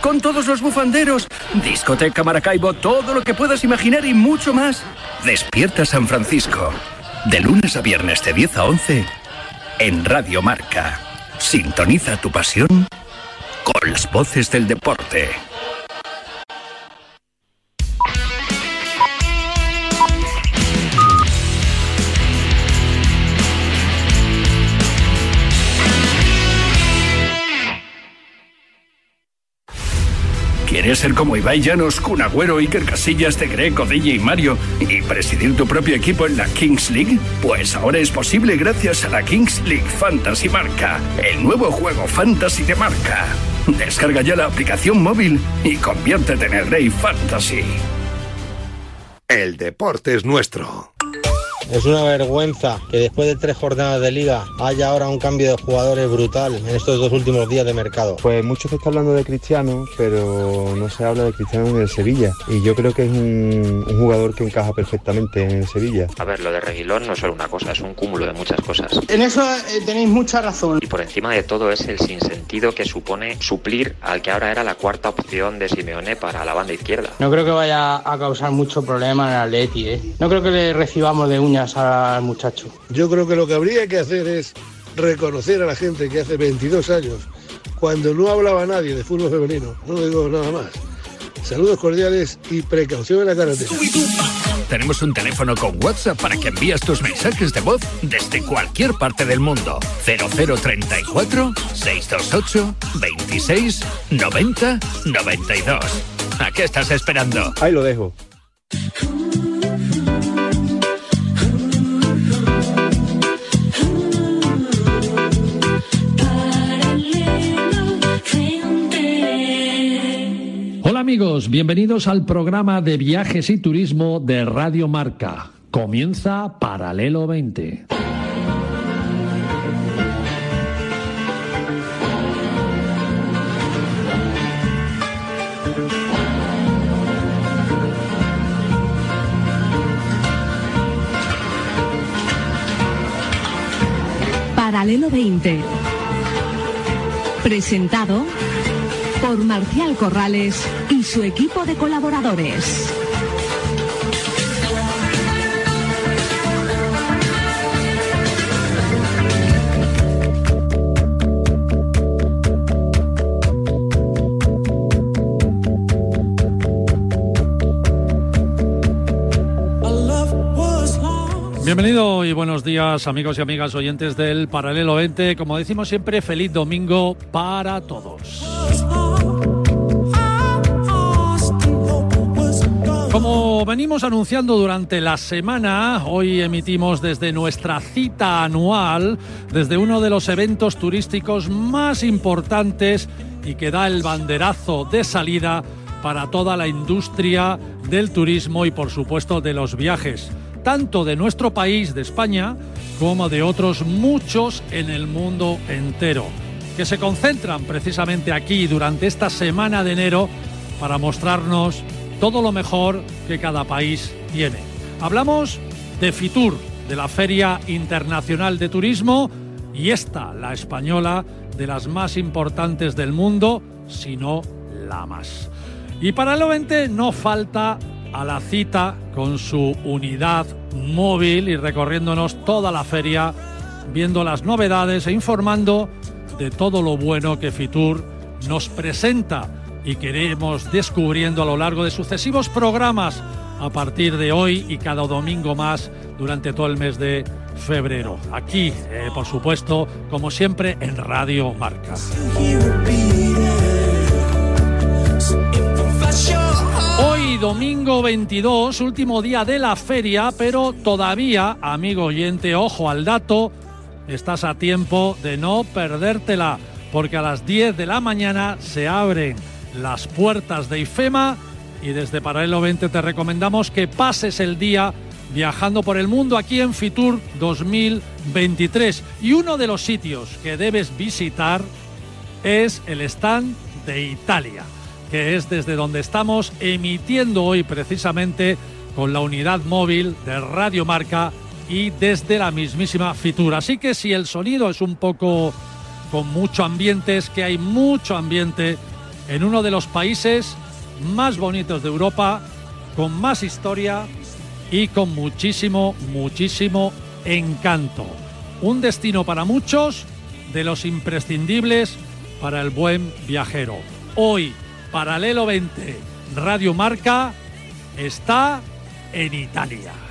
con todos los bufanderos, discoteca Maracaibo, todo lo que puedas imaginar y mucho más. Despierta San Francisco, de lunes a viernes de 10 a 11, en Radio Marca. Sintoniza tu pasión con las voces del deporte. ¿Quieres ser como Ibai Llanos, Kun Agüero, Iker Casillas, de Greco, y Mario y presidir tu propio equipo en la Kings League? Pues ahora es posible gracias a la Kings League Fantasy Marca, el nuevo juego fantasy de marca. Descarga ya la aplicación móvil y conviértete en el rey fantasy. El deporte es nuestro. Es una vergüenza que después de tres jornadas de liga haya ahora un cambio de jugadores brutal en estos dos últimos días de mercado. Pues mucho se está hablando de Cristiano, pero no se habla de Cristiano en el Sevilla. Y yo creo que es un, un jugador que encaja perfectamente en el Sevilla. A ver, lo de Reguilón no es solo una cosa, es un cúmulo de muchas cosas. En eso eh, tenéis mucha razón. Y por encima de todo es el sinsentido que supone suplir al que ahora era la cuarta opción de Simeone para la banda izquierda. No creo que vaya a causar mucho problema en el Atleti, ¿eh? No creo que le recibamos de uñas al muchacho. Yo creo que lo que habría que hacer es reconocer a la gente que hace 22 años, cuando no hablaba nadie de fútbol femenino, no digo nada más. Saludos cordiales y precaución en la carretera. Tenemos un teléfono con WhatsApp para que envíes tus mensajes de voz desde cualquier parte del mundo. 0034 628 26 90 92. ¿A qué estás esperando? Ahí lo dejo. Amigos, bienvenidos al programa de viajes y turismo de Radio Marca. Comienza Paralelo 20. Paralelo 20. Presentado por Marcial Corrales y su equipo de colaboradores. Bienvenido y buenos días amigos y amigas oyentes del Paralelo 20. Como decimos siempre, feliz domingo para todos. Como venimos anunciando durante la semana, hoy emitimos desde nuestra cita anual, desde uno de los eventos turísticos más importantes y que da el banderazo de salida para toda la industria del turismo y por supuesto de los viajes, tanto de nuestro país, de España, como de otros muchos en el mundo entero, que se concentran precisamente aquí durante esta semana de enero para mostrarnos todo lo mejor que cada país tiene. Hablamos de Fitur, de la Feria Internacional de Turismo, y esta, la española, de las más importantes del mundo, si no la más. Y para el 20 no falta a la cita con su unidad móvil y recorriéndonos toda la feria, viendo las novedades e informando de todo lo bueno que Fitur nos presenta y queremos descubriendo a lo largo de sucesivos programas a partir de hoy y cada domingo más durante todo el mes de febrero. Aquí, eh, por supuesto, como siempre, en Radio Marca. Hoy, domingo 22, último día de la feria, pero todavía, amigo oyente, ojo al dato, estás a tiempo de no perdértela, porque a las 10 de la mañana se abren las puertas de IFEMA y desde Paralelo 20 te recomendamos que pases el día viajando por el mundo aquí en Fitur 2023. Y uno de los sitios que debes visitar es el stand de Italia, que es desde donde estamos emitiendo hoy precisamente con la unidad móvil de Radio Marca y desde la mismísima Fitur. Así que si el sonido es un poco con mucho ambiente, es que hay mucho ambiente en uno de los países más bonitos de Europa, con más historia y con muchísimo, muchísimo encanto. Un destino para muchos, de los imprescindibles para el buen viajero. Hoy, Paralelo 20, Radio Marca, está en Italia.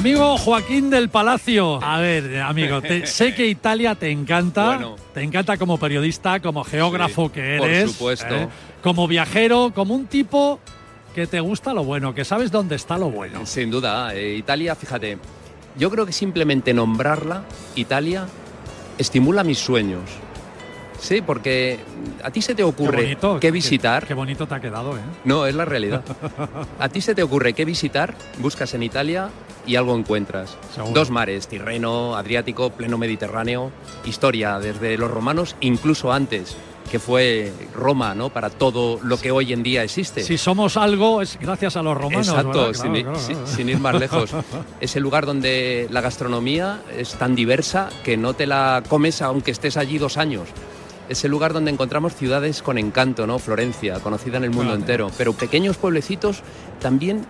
Amigo Joaquín del Palacio. A ver, amigo, te- sé que Italia te encanta. Bueno. Te encanta como periodista, como geógrafo Sí, que por eres. supuesto. ¿eh? Como viajero, como un tipo que te gusta lo bueno, que sabes dónde está lo bueno. Sin duda, eh, Italia, fíjate, yo creo que simplemente nombrarla, Italia, estimula mis sueños. Sí, porque a ti se te ocurre Qué bonito, qué qué- visitar. Qué bonito te ha quedado, ¿eh? No, es la realidad. A ti se te ocurre qué visitar, buscas en Italia y algo encuentras. Seguro. Dos mares, Tirreno, Adriático, pleno Mediterráneo, historia desde los romanos, incluso antes, que fue Roma, ¿no? Para todo lo que hoy en día existe. Si somos algo es gracias a los romanos. Exacto, sin, Claro, ir- claro, sin- ir más lejos. Es el lugar donde la gastronomía es tan diversa que no te la comes aunque estés allí dos años. Es el lugar donde encontramos ciudades con encanto, ¿no? Florencia, conocida en el mundo entero, pero pequeños pueblecitos también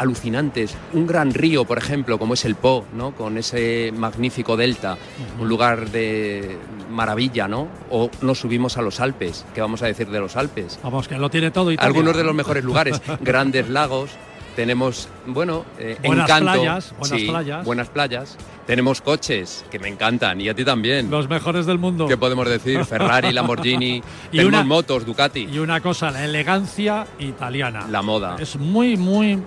alucinantes. Un gran río, por ejemplo, como es el Po, ¿no? Con ese magnífico delta, un lugar de maravilla, ¿no? O nos subimos a los Alpes, ¿qué vamos a decir de los Alpes? Vamos, que lo tiene todo Italia. algunos de los mejores lugares, grandes lagos, tenemos, bueno, eh, Buenas encanto, playas, buenas sí, playas. buenas playas. Tenemos coches que me encantan y a ti también. Los mejores del mundo. ¿Qué podemos decir? Ferrari, Lamborghini, Y tenemos una- motos, Ducati, Y una cosa, la elegancia italiana. la moda. Es muy, muy.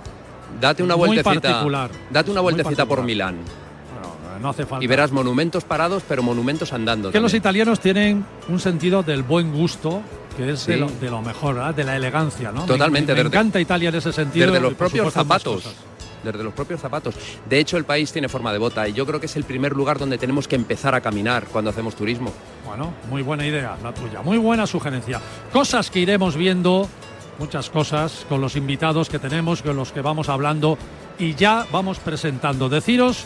Date una muy vueltecita, particular. date una vueltecita por. Milán Bueno, no hace falta. y verás monumentos parados, pero monumentos andando. que los italianos tienen un sentido del buen gusto, que es de, lo, de lo mejor, ¿verdad? de la elegancia, ¿no? Me- Totalmente, Me, me desde- encanta Italia en ese sentido. Desde los propios zapatos. Desde los propios zapatos. De hecho, el país tiene forma de bota y yo creo que es el primer lugar donde tenemos que empezar a caminar cuando hacemos turismo. Bueno, muy buena idea la tuya, muy buena sugerencia. Cosas que iremos viendo, muchas cosas, con los invitados que tenemos, con los que vamos hablando y ya vamos presentando. Deciros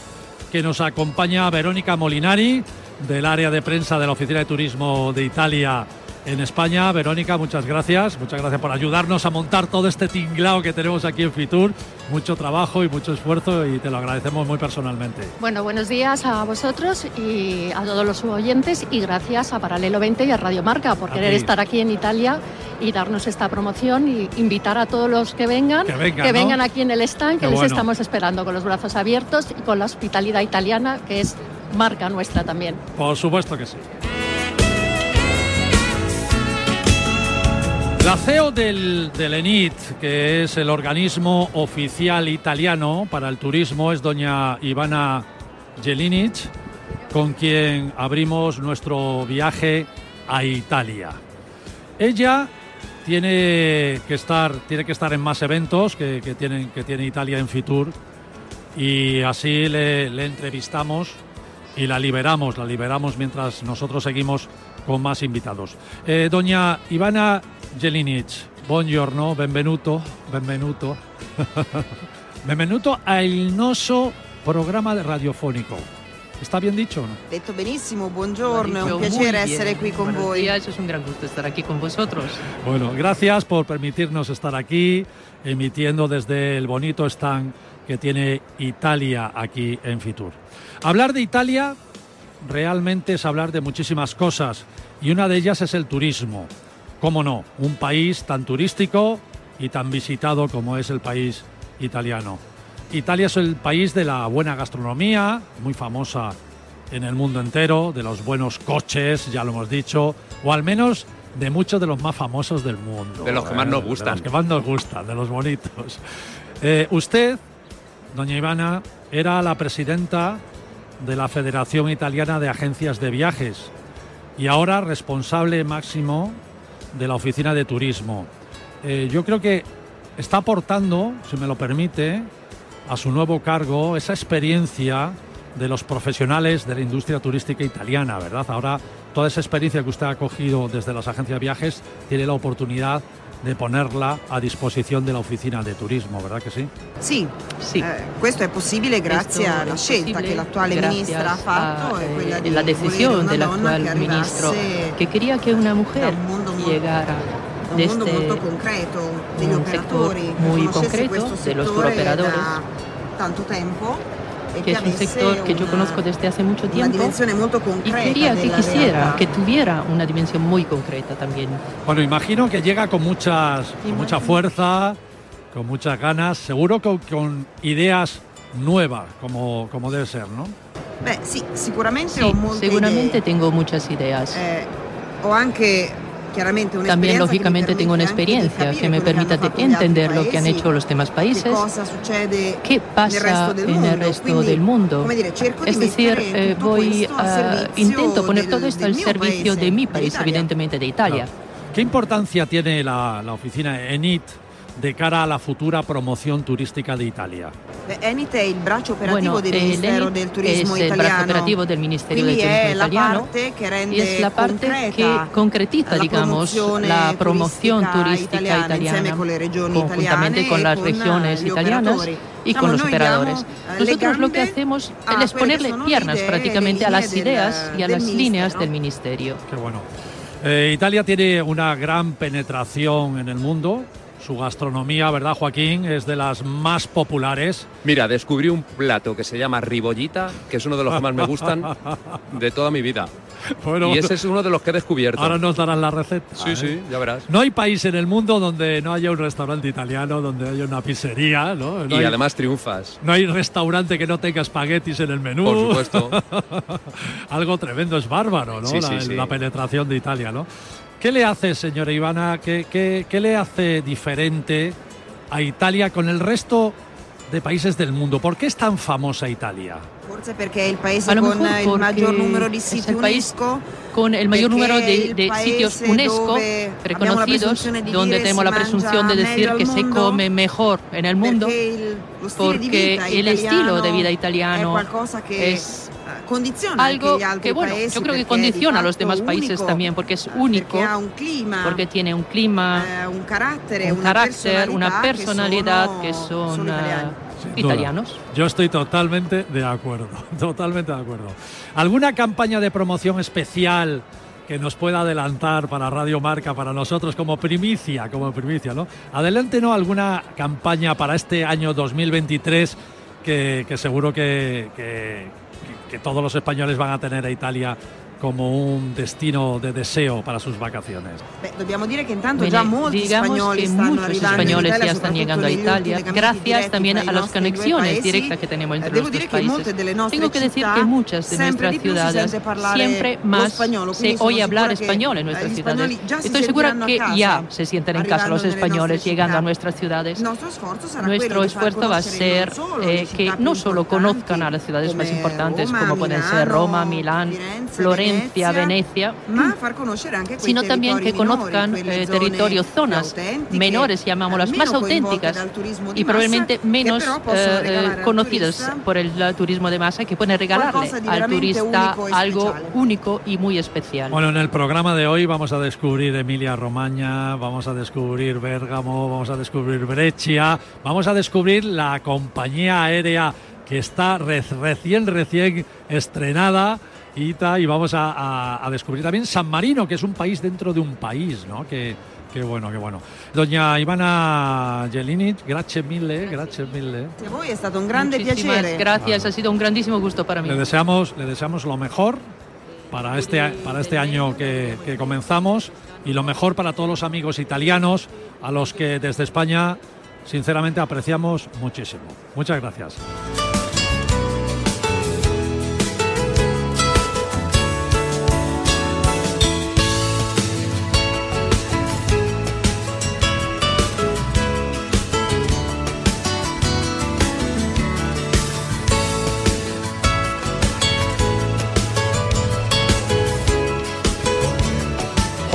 que nos acompaña Verónica Molinari del área de prensa de la Oficina de Turismo de Italia en España. Verónica, muchas gracias. Muchas gracias por ayudarnos a montar todo este tinglao que tenemos aquí en Fitur. Mucho trabajo y mucho esfuerzo y te lo agradecemos muy personalmente. Bueno, buenos días a vosotros y a todos los oyentes y gracias a Paralelo 20 y a Radio Marca por A querer ti. estar aquí en Italia y darnos esta promoción y invitar a todos los que vengan, Que vengan, ¿no? aquí en el stand, que Qué les bueno. estamos esperando con los brazos abiertos y con la hospitalidad italiana que es marca nuestra también. Por supuesto que sí. La CEO del, del ENIT, que es el organismo oficial italiano para el turismo, es doña Ivana Jelinic, con quien abrimos nuestro viaje a Italia. Ella tiene que estar, tiene que estar en más eventos que, tienen, que tiene Italia en Fitur y así le, le entrevistamos y la liberamos, la liberamos mientras nosotros seguimos con más invitados. Eh, doña Ivana Jelinic, buongiorno, benvenuto, benvenuto. benvenuto al nostro programma radiofonico. ¿Está bien dicho o no? Detto benissimo, buongiorno, è un piacere bien. essere qui con Buenos voi. días, es un gran gusto estar aquí con vosotros. Bueno, gracias por permitirnos estar aquí, emitiendo desde el bonito stand que tiene Italia aquí en Fitur. Hablar de Italia realmente es hablar de muchísimas cosas y una de ellas es el turismo. ¿Cómo no? Un país tan turístico y tan visitado como es el país italiano. Italia es el país de la buena gastronomía, muy famosa en el mundo entero, de los buenos coches, ya lo hemos dicho, o al menos de muchos de los más famosos del mundo. De los que más nos De gustan. los que más nos gustan, de los bonitos. Eh, usted, doña Ivana, era la presidenta de la Federación Italiana de Agencias de Viajes y ahora responsable máximo de la Oficina de Turismo. Eh, yo creo que está aportando, si me lo permite, a su nuevo cargo esa experiencia de los profesionales de la industria turística italiana, ¿verdad? Ahora toda esa experiencia que usted ha cogido desde las agencias de viajes tiene la oportunidad de ponerla a disposizione della Oficina del Turismo, ¿verdad che sì? Sì, sì. Eh, questo è possibile grazie questo alla scelta che l'attuale ministra ha fatto a, e quella di la decisión del actual ministro che quería que una mujer llegara un mondo molto concreto degli operatori, muy concreto de los operadores tanto tempo que es un sector que yo conozco desde hace mucho tiempo y quería que quisiera que tuviera una dimensión muy concreta también. Bueno, imagino que llega con muchas con mucha fuerza, con muchas ganas, seguro que con ideas nuevas, como, como debe ser, ¿no? Beh, Sí, ho molte seguramente tengo muchas ideas. Eh, ho anche También, lógicamente, tengo una experiencia que me altri entender lo que han hecho los demás países, qué pasa en el resto del mundo. Es decir, eh, voy a intento poner todo esto al servicio de mi país, evidentemente de Italia. ¿Qué importancia tiene la, la oficina ENIT de cara a la futura promoción turística de Italia? Beh, Enit è il braccio operativo Bueno, del eh, Ministero l'ENIT del Turismo es el brazo italiano. operativo del Ministerio Quindi del Turismo italiano parte che rende y es la parte que concretiza, la digamos, la promoción turística italiana, italiana, conjuntamente con e las con regiones italianas operatori. y con los operadores. diamo, eh, Nosotros lo que hacemos es ponerle piernas prácticamente a las ideas y a las líneas del Ministerio. Qué bueno. Eh, Italia tiene una gran penetración en el mundo. Su gastronomía, ¿verdad, Joaquín? Es de las más populares. Mira, descubrí un plato que se llama ribollita, que es uno de los que más me gustan de toda mi vida. Bueno, y ese es uno de los que he descubierto. Ahora nos darán la receta. Sí, ¿eh? sí, ya verás. No hay país en el mundo donde no haya un restaurante italiano, donde haya una pizzería, ¿no? No y hay- además triunfas. No hay restaurante que no tenga espaguetis en el menú. Por supuesto. Algo tremendo, es bárbaro, ¿no? Sí, la, sí, sí. la penetración de Italia, ¿no? ¿Qué le hace, señora Ivana, qué, qué- qué le hace diferente a Italia con el resto de países del mundo? ¿Por qué es tan famosa Italia? Forse perché è il paese A lo con mejor il porque maggior numero di es siti el país UNESCO. con el mayor número de, de sitios UNESCO dove abbiamo la reconocidos, presunzione di donde dire tenemos si la presunción de decir meglio que se mondo, come mejor en el mundo, perché il- lo stile di porque vita el italiano estilo de vida è italiano qualcosa che es eh, condiziona algo que, bueno, paesi yo creo que condiciona a los demás países unico, también, porque es único, ha un clima, porque tiene un clima, eh, un carattere, un una carácter, una personalità personalidad que son, sono italiani. Sin duda. italianos. Yo estoy totalmente de acuerdo, totalmente de acuerdo. ¿Alguna campaña de promoción especial que nos pueda adelantar para Radio Marca, para nosotros como primicia, como primicia, ¿no? Adelántenos alguna campaña para este año 2023 que, seguro que- que todos los españoles van a tener a Italia como un destino de deseo para sus vacaciones. Molti digamos spagnoli que muchos españoles ya están llegando a Italia, gracias también a las conexiones directas que tenemos entre Eh, los dire dos países. Tengo que decir que muchas de nuestras ciudades siempre más se oye hablar español en eh, nuestras ciudades. Estoy segura que ya se sienten en casa los españoles llegando a nuestras ciudades. Nuestro esfuerzo va a ser eh, que no solo conozcan a las ciudades más importantes como pueden ser Roma, Milán, Firenze, Florencia, Venecia, ma far conoscere anche quei sino también que conozcan eh, territorios, zonas menores, llamámoslas, más auténticas y probablemente menos eh, conocidas por el turismo de masa que pueden regalarle al turista algo único y muy especial. Bueno, en el programa de hoy vamos a descubrir Emilia Romagna, vamos a descubrir Bérgamo, vamos a descubrir Brescia, vamos a descubrir la compañía aérea que está re- recién, recién estrenada. Ita, y vamos a, a- a descubrir también San Marino, que es un país dentro de un país, ¿no? Que, que bueno, que bueno. Doña Ivana Jelinic, grazie mille, grazie mille. A voi è stato un grande Muchísimas piacere. gracias, ha sido un grandísimo gusto para mí. Le deseamos, le deseamos lo mejor para este, para este año que, que comenzamos y lo mejor para todos los amigos italianos a los que desde España sinceramente apreciamos muchísimo. Muchas gracias.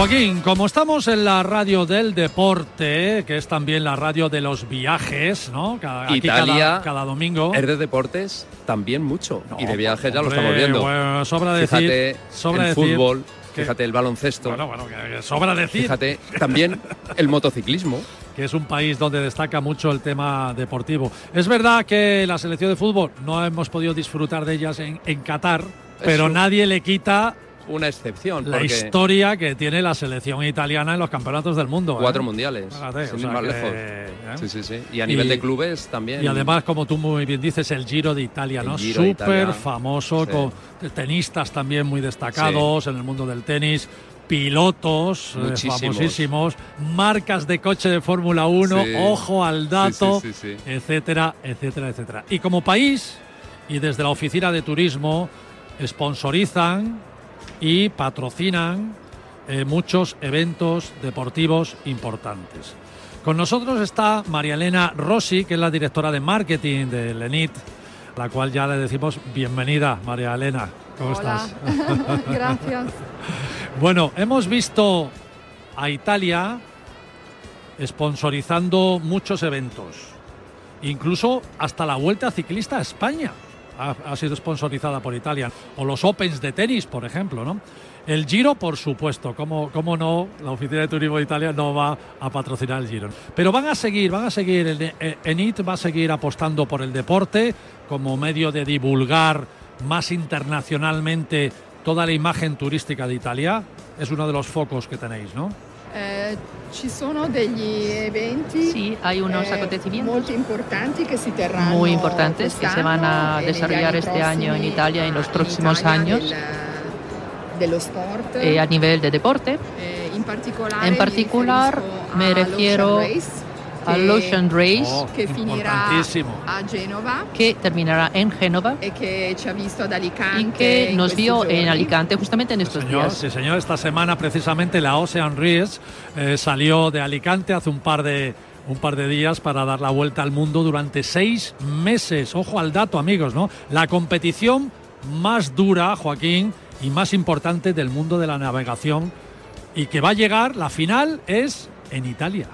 Joaquín, como estamos en la radio del deporte, que es también la radio de los viajes, ¿no? Cada, aquí Italia, cada, domingo. Es de deportes también mucho. y de viajes ya lo estamos viendo. Bueno, sobra decir. Fíjate, sobra el decir fútbol, fíjate el baloncesto. Bueno, bueno, que sobra decir. Fíjate también el motociclismo. Que es un país donde destaca mucho el tema deportivo. Es verdad que la selección de fútbol no hemos podido disfrutar de ellas en, en Qatar, pero un- nadie le quita Una excepción. la historia que tiene la selección italiana en los campeonatos del mundo. ¿eh? Cuatro mundiales. Sin o ir sea más que, lejos. ¿eh? Sí, sí, sí. Y a nivel Y- de clubes también. Y además, como tú muy bien dices, el Giro de Italia, ¿no? Súper famoso, Sí. con tenistas también muy destacados en el mundo del tenis, pilotos eh, Muchísimos. famosísimos, marcas de coche de Fórmula 1, Sí. ojo al dato, sí, sí. etcétera, etcétera, etcétera. Y como país, y desde la Oficina de Turismo, sponsorizan y patrocinan eh, muchos eventos deportivos importantes. Con nosotros está María Elena Rossi, que es la directora de marketing de Lenit, la cual ya le decimos bienvenida, María Elena. ¿Cómo Hola. estás? Gracias. Bueno, hemos visto a Italia sponsorizando muchos eventos, incluso hasta la Vuelta Ciclista a España ha, sido sponsorizada por Italia, o los Opens de tenis, por ejemplo, ¿no? El Giro, por supuesto, ¿cómo, cómo no? La Oficina de Turismo de Italia no va a patrocinar el Giro. Pero van a seguir, van a seguir, el- ENIT va a seguir apostando por el deporte como medio de divulgar más internacionalmente toda la imagen turística de Italia. Es uno de los focos que tenéis, ¿no? Eh, ci sono degli eventi Sí, hay unos eh, acontecimientos molto importanti che si terranno muy importantes que se van a e desarrollar este año en Italia en los próximos años sport. eh, a nivel de deporte. Eh, En particular me refiero al che- Ocean Race Oh, che finirà importantísimo. a Genova que terminará en Génova e che ci ha visto ad Alicante y que in nos vio en Alicante justamente en estos Señor, días. sí, señor. Esta semana precisamente la Ocean Race eh, salió de Alicante hace un par de un par de días para dar la vuelta al mundo durante seis meses. Ojo al dato, amigos, ¿no? La competición más dura, Joaquín, y más importante del mundo de la navegación y que va a llegar, la final es en Italia,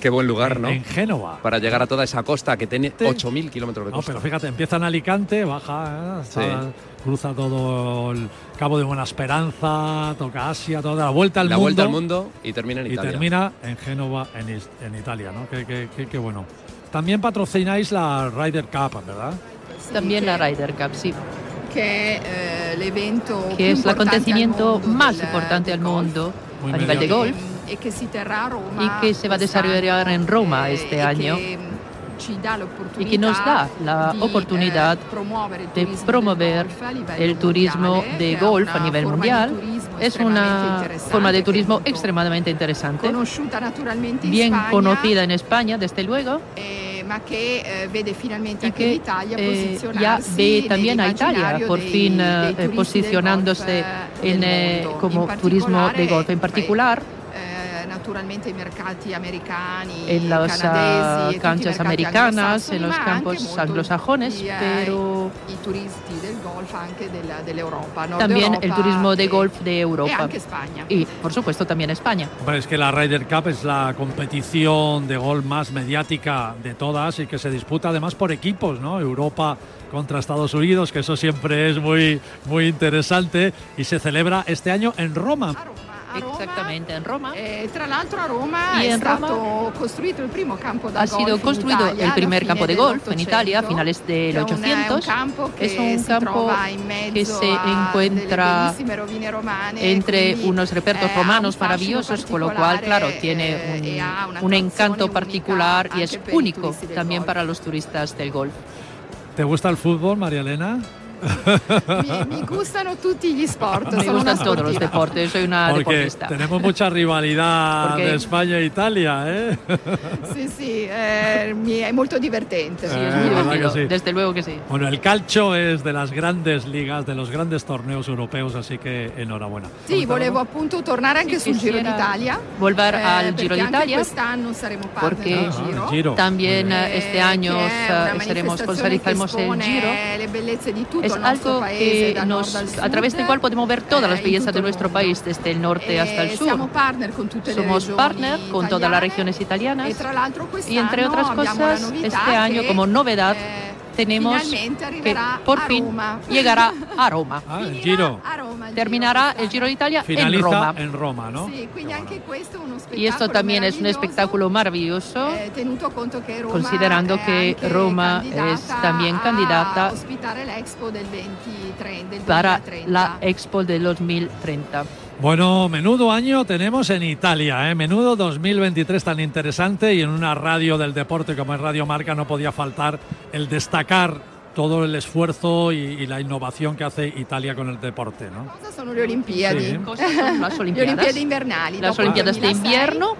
Qué buen lugar, en, ¿no? en Génova. Para llegar a toda esa costa que tiene 8.000 kilómetros de No, costa. pero fíjate, empieza en Alicante, baja, hasta- Sí. cruza todo el Cabo de Buena Esperanza, toca Asia, toda la vuelta al la mundo. vuelta al mundo y termina en y Italia. termina en Génova, en, en Italia, ¿no? Qué, qué- qué- qué bueno. También patrocináis la Ryder Cup, ¿verdad? También la Ryder Cup, sí, è eh, l'evento più que es el importante al acontecimiento más del- importante del al mundo a nivel de golf y que se va a desarrollar en Roma este e año. y que nos da la oportunidad eh, il de promover el turismo de golf a nivel mundial. Es una forma de turismo extremadamente interesante, bien conocida en España, desde luego, eh, che eh, vede finalmente y que l'Italia eh, ya ve también a Italia por fin eh, posicionándose en, eh, como turismo de golf. En particular, en las e tutti i canchas americanas, en los campos anglosajones, i, eh, pero i turisti del golf anche della- dell'Europa, Nord también el turismo de e- golf de e Europa. anche Spagna. Y, por supuesto, también España. Es que la Ryder Cup es la competición de golf más mediática de todas y que se disputa además por equipos, ¿no? Europa contra Estados Unidos, que eso siempre es muy, muy interesante y se celebra este año en Roma. Exactamente, en Roma. E tra l'altro a Roma Y è en stato costruito il primo campo da Ha golf sido in construido Italia el primer campo de golf en Italia a finales del che è un- 800. È un campo che Es un campo que se encuentra romane, entre quindi, unos repertos eh, romanos ha un maravillosos, con lo cual, claro, tiene eh, e ha un, un encanto particular y es único también golf. para los turistas del golf. ¿Te gusta el fútbol, María Elena? Mi, mi gustano tutti gli sport, Me sono una gustan todos los deportes, soy una Porque deportista. tenemos mucha rivalidad Porque- de España e Italia, ¿eh? Sì, sì, eh, mi- è molto divertente. Sí, es muy Eh, ¿verdad divertido, sí? Desde luego que sí. Bueno, el calcio es de las grandes ligas, de los grandes torneos europeos, así que enhorabuena. Sì, volevo appunto tornare anche Sì, sul Giro d'Italia. volver eh, al perché Giro d'Italia, quest'anno saremo parte porque del Giro. también Eh, eh, este año eh, seremos manifestazione che sponsorizaremos el Giro. le bellezze di tutto es algo que nos, a través del cual podemos ver todas las bellezas de nuestro país, desde el norte hasta el sur. Somos partner con todas las regiones italianas. Y entre otras cosas, este año como novedad tenemos que por fin llegará a Roma. Ah, el Giro. Terminará el Giro de Italia Finaliza en Roma. en Roma, ¿no? Y esto también es un espectáculo maravilloso, Eh, tenuto conto che Roma considerando è que Roma es también a candidata del 23 del para 2030. la Expo del 2030. Bueno, menudo año tenemos en Italia, ¿eh? menudo 2023 tan interesante y en una radio del deporte como es Radio Marca no podía faltar el destacar todo el esfuerzo y, y la innovación que hace Italia con el deporte, ¿no? Olimpiadi? Sì. Cosa son las Olimpiadas? Las dopo il Olimpiadas de 2006, invierno.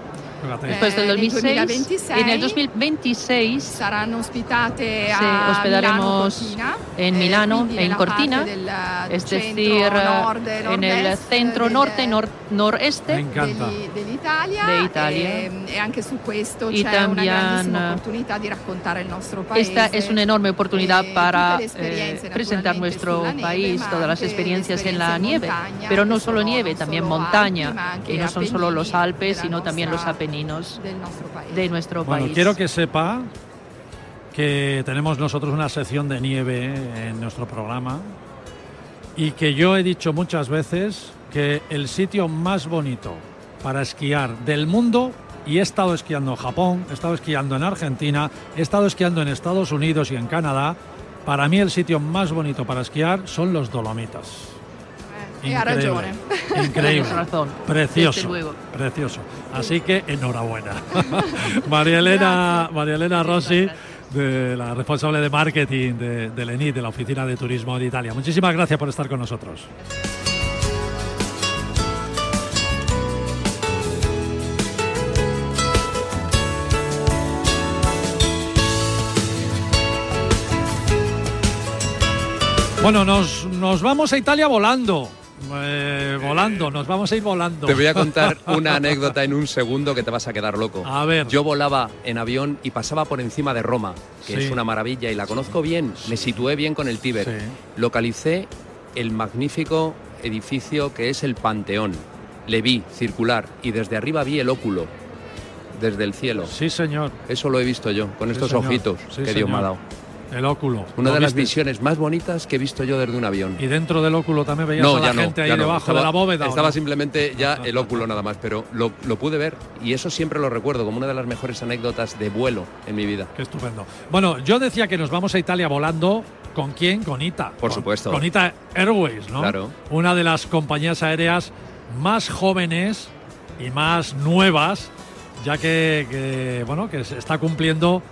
Después del Eh, nel 2006, 2026 en el 2026 saranno ospitate Sí, a hospedaremos Milano Cortina, en eh, Milano, quindi en nella Cortina, del es centro, decir, nord, en el centro del- norte, nor- noreste degli- dell'Italia, De Italia. E, e anche su questo Y c'è una también, grandissima eh, opportunità di raccontare il nostro paese. Esta es una enorme oportunidad eh, para eh, presentar nuestro neve, país, ma todas las experiencias en la nieve, montagna, pero no solo nieve, también montaña, y no son solo los Alpes, sino también los nostra- Paese. de nuestro Bueno, país. quiero que sepa que tenemos nosotros una sección de nieve en nuestro programa y que yo he dicho muchas veces que el sitio más bonito para esquiar del mundo y he estado esquiando en Japón, he estado esquiando en Argentina, he estado esquiando en Estados Unidos y en Canadá. Para mí el sitio más bonito para esquiar son los Dolomitas. Increíble. Razón, Precioso. Precioso. Así que enhorabuena. María Elena, María Elena Rossi, de la responsable de marketing de, del ENIT, de la Oficina de Turismo de Italia. Muchísimas gracias por estar con nosotros. Bueno, nos, nos vamos a Italia volando. Eh, volando, nos vamos a ir volando. Te voy a contar una anécdota en un segundo que te vas a quedar loco. A ver. Yo volaba en avión y pasaba por encima de Roma, que Sí. es una maravilla y la conozco bien. Me situé bien con el Tíber. Sí. Localicé el magnífico edificio que es el Panteón. Le vi circular y desde arriba vi el óculo. Desde el cielo. Sí, señor. Eso lo he visto yo, con estos señor. ojitos que Dios me ha dado. El óculo. Una ¿Lo de las viste? visiones más bonitas que he visto yo desde un avión. Y dentro del óculo también veías No, a la no, gente ahí debajo Estaba- de la bóveda. ¿o Estaba no? simplemente ya el óculo nada más, pero lo, lo pude ver y eso siempre lo recuerdo como una de las mejores anécdotas de vuelo en mi vida. Qué estupendo. Bueno, yo decía que nos vamos a Italia volando. ¿Con quién? Con ITA. Por Con- supuesto. Con ITA Airways, ¿no? Claro. Una de las compañías aéreas más jóvenes y más nuevas, ya que, que, bueno, que se está cumpliendo,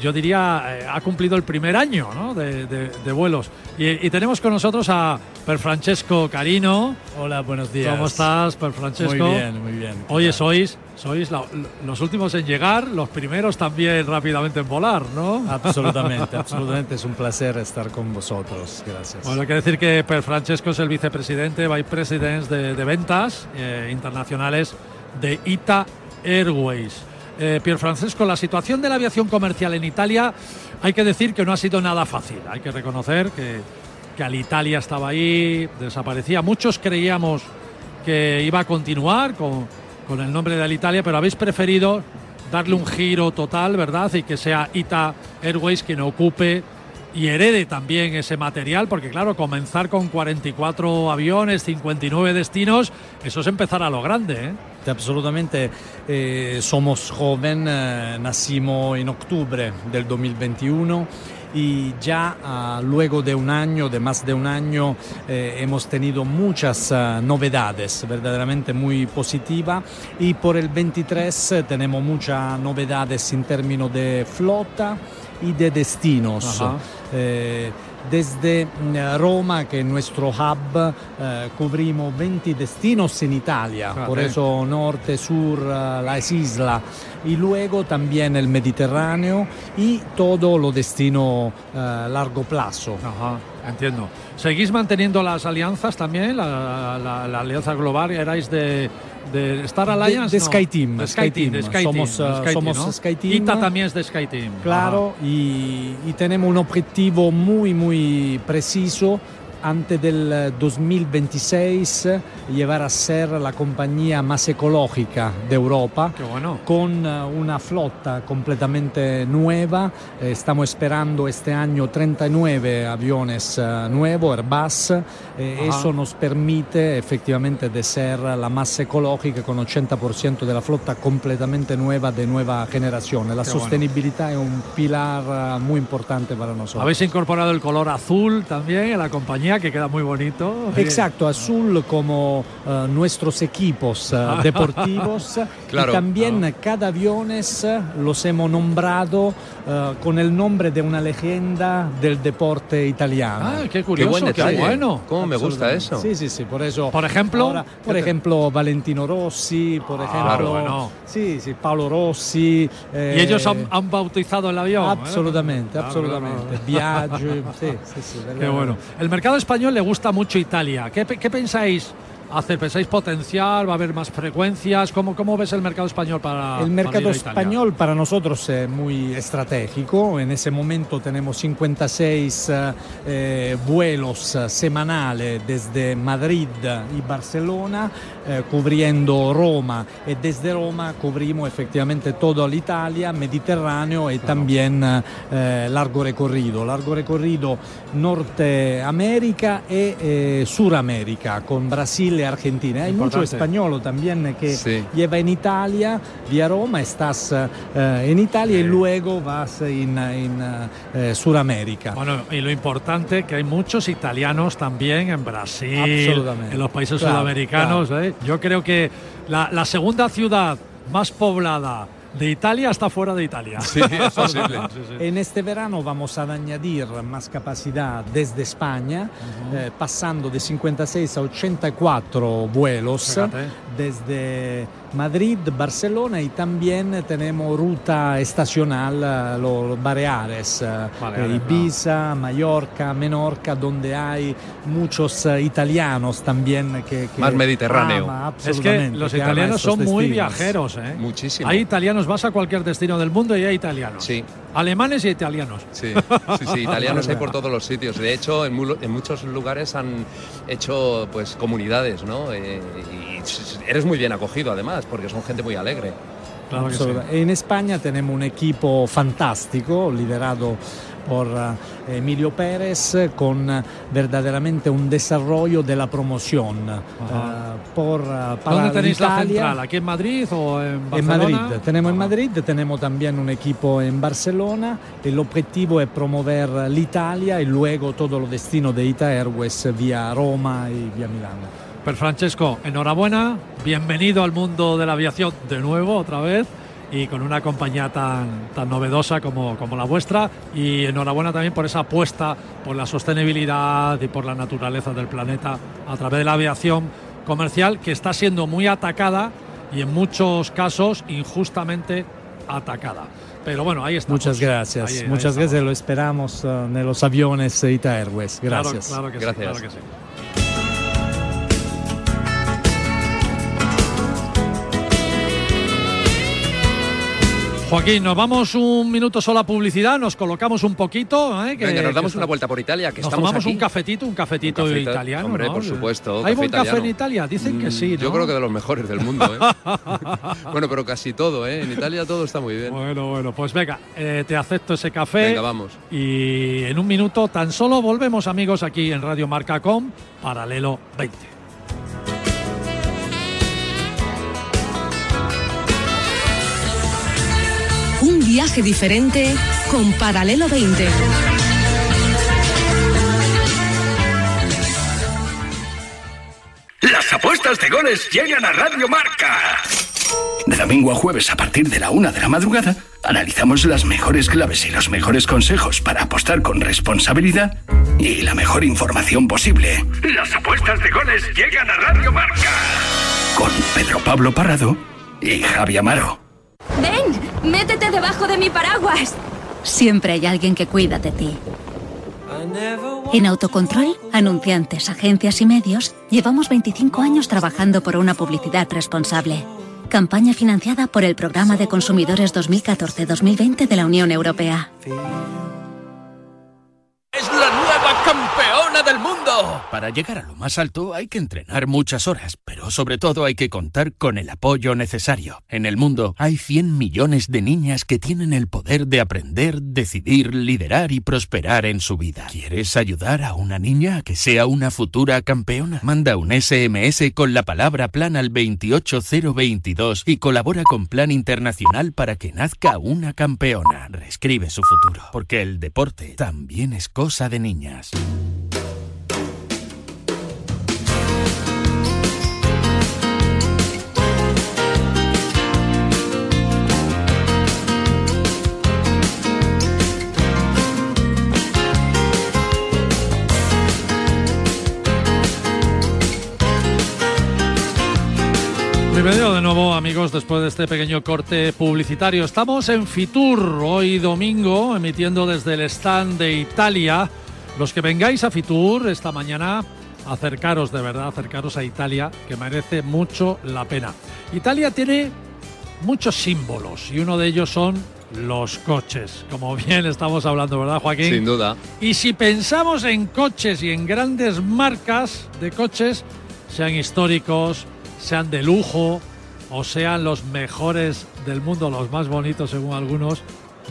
yo diría, eh, ha cumplido el primer año ¿no? de, de- de vuelos. Y, y tenemos con nosotros a Per Francesco Carino. Hola, buenos días. ¿Cómo estás, Per Francesco? Muy bien, muy bien. ¿Qué Oye, tal? sois, sois la- los últimos en llegar, los primeros también rápidamente en volar, ¿no? Absolutamente, absolutamente. Es un placer estar con vosotros. Gracias. Bueno, hay que decir que Per Francesco es el vicepresidente, vice president de, de ventas eh, internacionales de ITA Airways. Eh, Pier Francesco, la situación de la aviación comercial en Italia, hay que decir que no ha sido nada fácil. Hay que reconocer que, que Alitalia estaba ahí, desaparecía. Muchos creíamos que iba a continuar con, con el nombre de Alitalia, pero habéis preferido darle un giro total, ¿verdad? Y que sea ITA Airways quien ocupe y herede también ese material, porque claro, comenzar con 44 aviones, 59 destinos, eso es empezar a lo grande, ¿eh? Absolutamente, eh, somos joven, eh, nacimos en octubre del 2021 y ya ah, luego de un año, de más de un año, eh, hemos tenido muchas ah, novedades, verdaderamente muy positiva y por el 23 eh, tenemos muchas novedades en términos de flota y de destinos. Ajá. Eh, desde mm, Roma, que es nuestro hub, eh, cubrimos 20 destinos en Italia, Ah, por eh. eso norte, sur, eh, las islas, y luego también el Mediterráneo y todo lo destino a largo plazo. Ajá. Entiendo. ¿Seguís manteniendo las alianzas también? La, la, alianza global, ¿erais de, de Star Alliance? De, Sky Team. De Sky, Team. somos, somos Sky Team. ITA también es de Sky Team. Claro, y, y tenemos un objetivo muy, muy preciso antes del 2026 llevar a ser la compañía más ecológica de Europa, con eh, una flota completamente nueva. Eh, estamos esperando este año 39 aviones eh, nuevos, Airbus. eso nos permite efectivamente de ser la más ecológica con 80% de la flota completamente nueva de nueva generación. La sostenibilidad es un pilar muy importante para nosotros. Habéis incorporado el color azul también en la compañía que queda muy bonito. Exacto, azul como uh, nuestros equipos uh, deportivos. claro, y también no. cada aviones los hemos nombrado uh, con el nombre de una leyenda del deporte italiano. Ah, qué curioso, qué, buen detalle. qué bueno. ¿Cómo me gusta eso? Sí, sí, sí, por eso. Por ejemplo, ahora, por ejemplo, Valentino Rossi, por ejemplo, claro, bueno. sí, sí, Paolo Rossi. Eh, y ellos han, han, bautizado el avión. Absolutamente, ¿eh? absolutamente. Viaggio, sí, sí, sí. Qué bueno. El mercado español le gusta mucho Italia. ¿Qué, qué pensáis? Hacer? ¿Pensáis potenciar? ¿Va a haber más frecuencias? ¿Cómo, cómo ves el mercado español para El mercado para español para nosotros es muy estratégico. En ese momento tenemos 56 eh, vuelos semanales desde Madrid y Barcelona, eh, cubriendo Roma. Y desde Roma cubrimos efectivamente toda l'Italia, Mediterráneo y también eh, largo recorrido. Largo recorrido Norteamérica y Suramérica, con Brasil Argentina. Hay mucho español también que sí. lleva en Italia, vía Roma, estás uh, en Italia sí. y luego vas en, en uh, Sudamérica. Bueno, y lo importante que hay muchos italianos también en Brasil, en los países claro, sudamericanos. Claro. ¿eh? Yo creo que la, la segunda ciudad más poblada de Italia hasta fuera de Italia. Sí, es posible. sí, sí. En este verano vamos a añadir más capacidad desde España, uh -huh. eh, pasando de 56 a 84 vuelos Fíjate. desde Madrid, Barcelona y también tenemos ruta estacional los Baleares, Baleares Ibiza, no. Mallorca, Menorca, donde hay muchos italianos también que, que más mediterráneo. Ama, es que los que italianos son destinos. muy viajeros, ¿eh? Muchísimo. Hay italianos, vas a cualquier destino del mundo y hay italianos. Sí. Alemanes y italianos. Sí, sí, sí italianos hay por todos los sitios. De hecho, en, mu en muchos lugares han hecho pues comunidades, ¿no? Eh, y eres muy bien acogido además, porque son gente muy alegre. Claro sí. En España tenemos un equipo fantástico, liderado por Emilio Pérez con verdaderamente un desarrollo de la promoción uh, por para ¿Dónde tenéis Italia. la central? ¿Aquí en Madrid o en Barcelona? En Madrid, tenemos en Madrid, tenemos también un equipo en Barcelona. El objetivo es promover l'Italia y luego todo el destino de Ita Airways vía Roma y vía Milano. Per Francesco, enhorabuena, bienvenido al mundo de la aviación de nuevo, otra vez, y con una compañía tan, tan novedosa como, como la vuestra. Y enhorabuena también por esa apuesta por la sostenibilidad y por la naturaleza del planeta a través de la aviación comercial, que está siendo muy atacada y en muchos casos injustamente atacada. Pero bueno, ahí está. Muchas gracias. Ahí, Muchas ahí gracias. Lo esperamos uh, en los aviones Ita Airways. Gracias. Claro, claro que gracias. Sí, claro que sí. Joaquín, nos vamos un minuto solo a publicidad, nos colocamos un poquito. ¿eh? Que, Venga, nos damos una vuelta por Italia, que nos estamos tomamos aquí. un cafetito, un cafetito, un cafetito italiano. Hombre, ¿no? por supuesto. ¿Hay buen café en Italia? Dicen que sí. ¿no? Yo creo que de los mejores del mundo. ¿eh? bueno, pero casi todo, ¿eh? En Italia todo está muy bien. Bueno, bueno, pues venga, eh, te acepto ese café. Venga, vamos. Y en un minuto tan solo volvemos, amigos, aquí en Radio Marca.com, Paralelo 20. Un viaje diferente con Paralelo 20. Las apuestas de goles llegan a Radio Marca. De domingo a jueves a partir de la una de la madrugada, analizamos las mejores claves y los mejores consejos para apostar con responsabilidad y la mejor información posible. Las apuestas de goles llegan a Radio Marca. Con Pedro Pablo Parrado y Javi Amaro. ¡Ven! ¡Métete debajo de mi paraguas! Siempre hay alguien que cuida de ti. En Autocontrol, anunciantes, agencias y medios, llevamos 25 años trabajando por una publicidad responsable. Campaña financiada por el Programa de Consumidores 2014-2020 de la Unión Europea. ¡Es la nueva campeona del mundo! Para llegar a lo más alto hay que entrenar muchas horas, pero sobre todo hay que contar con el apoyo necesario. En el mundo hay 100 millones de niñas que tienen el poder de aprender, decidir, liderar y prosperar en su vida. ¿Quieres ayudar a una niña a que sea una futura campeona? Manda un SMS con la palabra plan al 28022 y colabora con Plan Internacional para que nazca una campeona. Reescribe su futuro, porque el deporte también es cosa de niñas. Bienvenido de nuevo amigos después de este pequeño corte publicitario. Estamos en Fitur hoy domingo emitiendo desde el stand de Italia. Los que vengáis a Fitur esta mañana, acercaros de verdad, acercaros a Italia, que merece mucho la pena. Italia tiene muchos símbolos y uno de ellos son los coches, como bien estamos hablando, ¿verdad Joaquín? Sin duda. Y si pensamos en coches y en grandes marcas de coches, sean históricos, sean de lujo o sean los mejores del mundo, los más bonitos según algunos,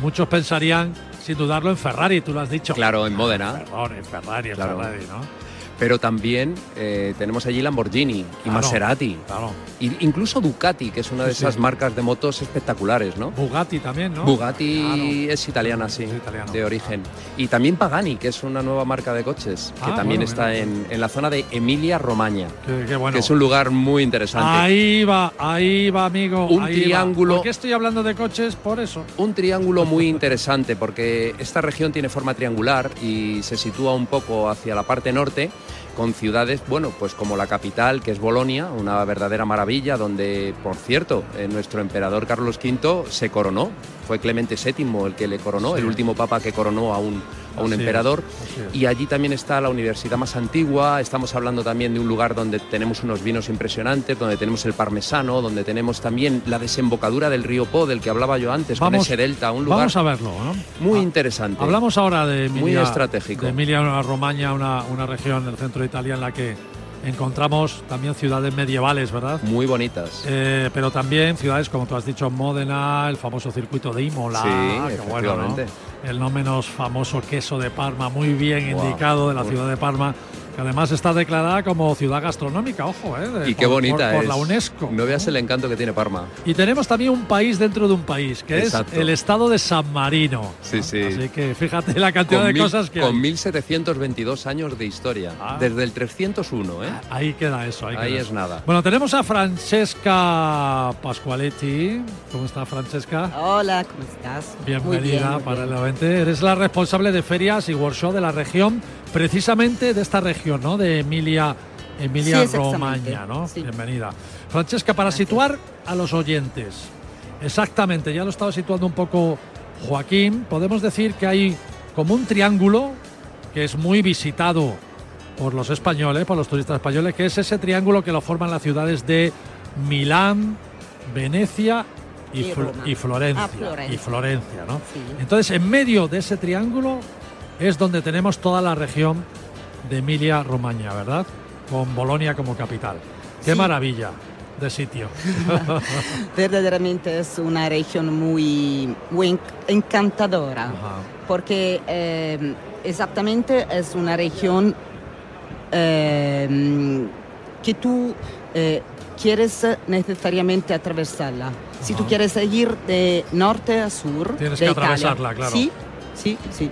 muchos pensarían, sin dudarlo, en Ferrari, tú lo has dicho. Claro, en Módena. Perdón, en Ferrari, en Claro. Ferrari, ¿no? Pero también eh, tenemos allí Lamborghini y Claro, Maserati. claro. Y incluso Ducati, que es una de Sí, sí. esas marcas de motos espectaculares, ¿no? Bugatti también, ¿no? Bugatti es italiana, sí, de origen. Y también Pagani, que es una nueva marca de coches, que Ah, también bueno, está mira. en, en la zona de Emilia Romagna, Qué, qué bueno. que es un lugar muy interesante. Ahí va, ahí va, amigo. Un ahí va. triángulo. ¿Por qué estoy hablando de coches? Por eso. Un triángulo muy interesante porque esta región tiene forma triangular y se sitúa un poco hacia la parte norte con ciudades, bueno, pues como la capital, que es Bolonia, una verdadera maravilla, donde, por cierto, eh, nuestro emperador Carlos V se coronó. Fue Clemente VII el que le coronó, Sí. el último papa que coronó a un, a un Así emperador. es. Y allí también está la universidad más antigua. Estamos hablando también de un lugar donde tenemos unos vinos impresionantes, donde tenemos el parmesano, donde tenemos también la desembocadura del río Po, del que hablaba yo antes, con Vamos- ese delta. Un lugar Vamos a verlo, ¿no? muy interesante. Hablamos ahora de Emilia, Muy estratégico. De Emilia Romagna, una, una región del centro de Italia en la que encontramos también ciudades medievales, ¿verdad? Muy bonitas. Eh, pero también ciudades, como tú has dicho, Módena, el famoso circuito de Imola, Sí, que bueno, ¿no? El no menos famoso queso de Parma, muy bien indicado de la ciudad de Parma, que además está declarada como ciudad gastronómica, ojo, ¿eh? de- Y qué por- bonita por, por es. la UNESCO. No veas el encanto que tiene Parma. Y tenemos también un país dentro de un país, que Exacto. es el estado de San Marino. Sí, sí. Así que fíjate la cantidad Con de mil- cosas que Con hay. 1722 años de historia. Ah. Desde el 301, ¿eh? Ahí queda eso. Ahí, Ahí queda es eso. nada. Bueno, tenemos a Francesca Pasqualetti. ¿Cómo está Francesca? Hola, ¿cómo estás? Muy Bienvenida bien, muy para bien. el evento. Eres la responsable de ferias y workshop de la región, precisamente de esta región, ¿no? De Emilia, Emilia Sí. Romagna, ¿no? Sí. Bienvenida. Francesca, para situar a los oyentes, exactamente, ya lo estaba situando un poco Joaquín, podemos decir que hay como un triángulo que es muy visitado por los españoles, por los turistas españoles, que es ese triángulo que lo forman las ciudades de Milán, Venecia y, Y Fl- Roma. y Florencia. Ah, Florencia. Y Florencia, ¿no? Sí. Entonces, en medio de ese triángulo es donde tenemos toda la región de Emilia-Romagna, ¿verdad? Con Bolonia como capital. ¡Qué Sí. maravilla de sitio! Verdaderamente es una región muy, muy enc- encantadora, porque eh, exactamente es una región eh, que tú eh, quieres necesariamente atravesarla. Si tú quieres ir de norte a sur, Tienes de que Italia, atravesarla, claro. Sí, sí, sí.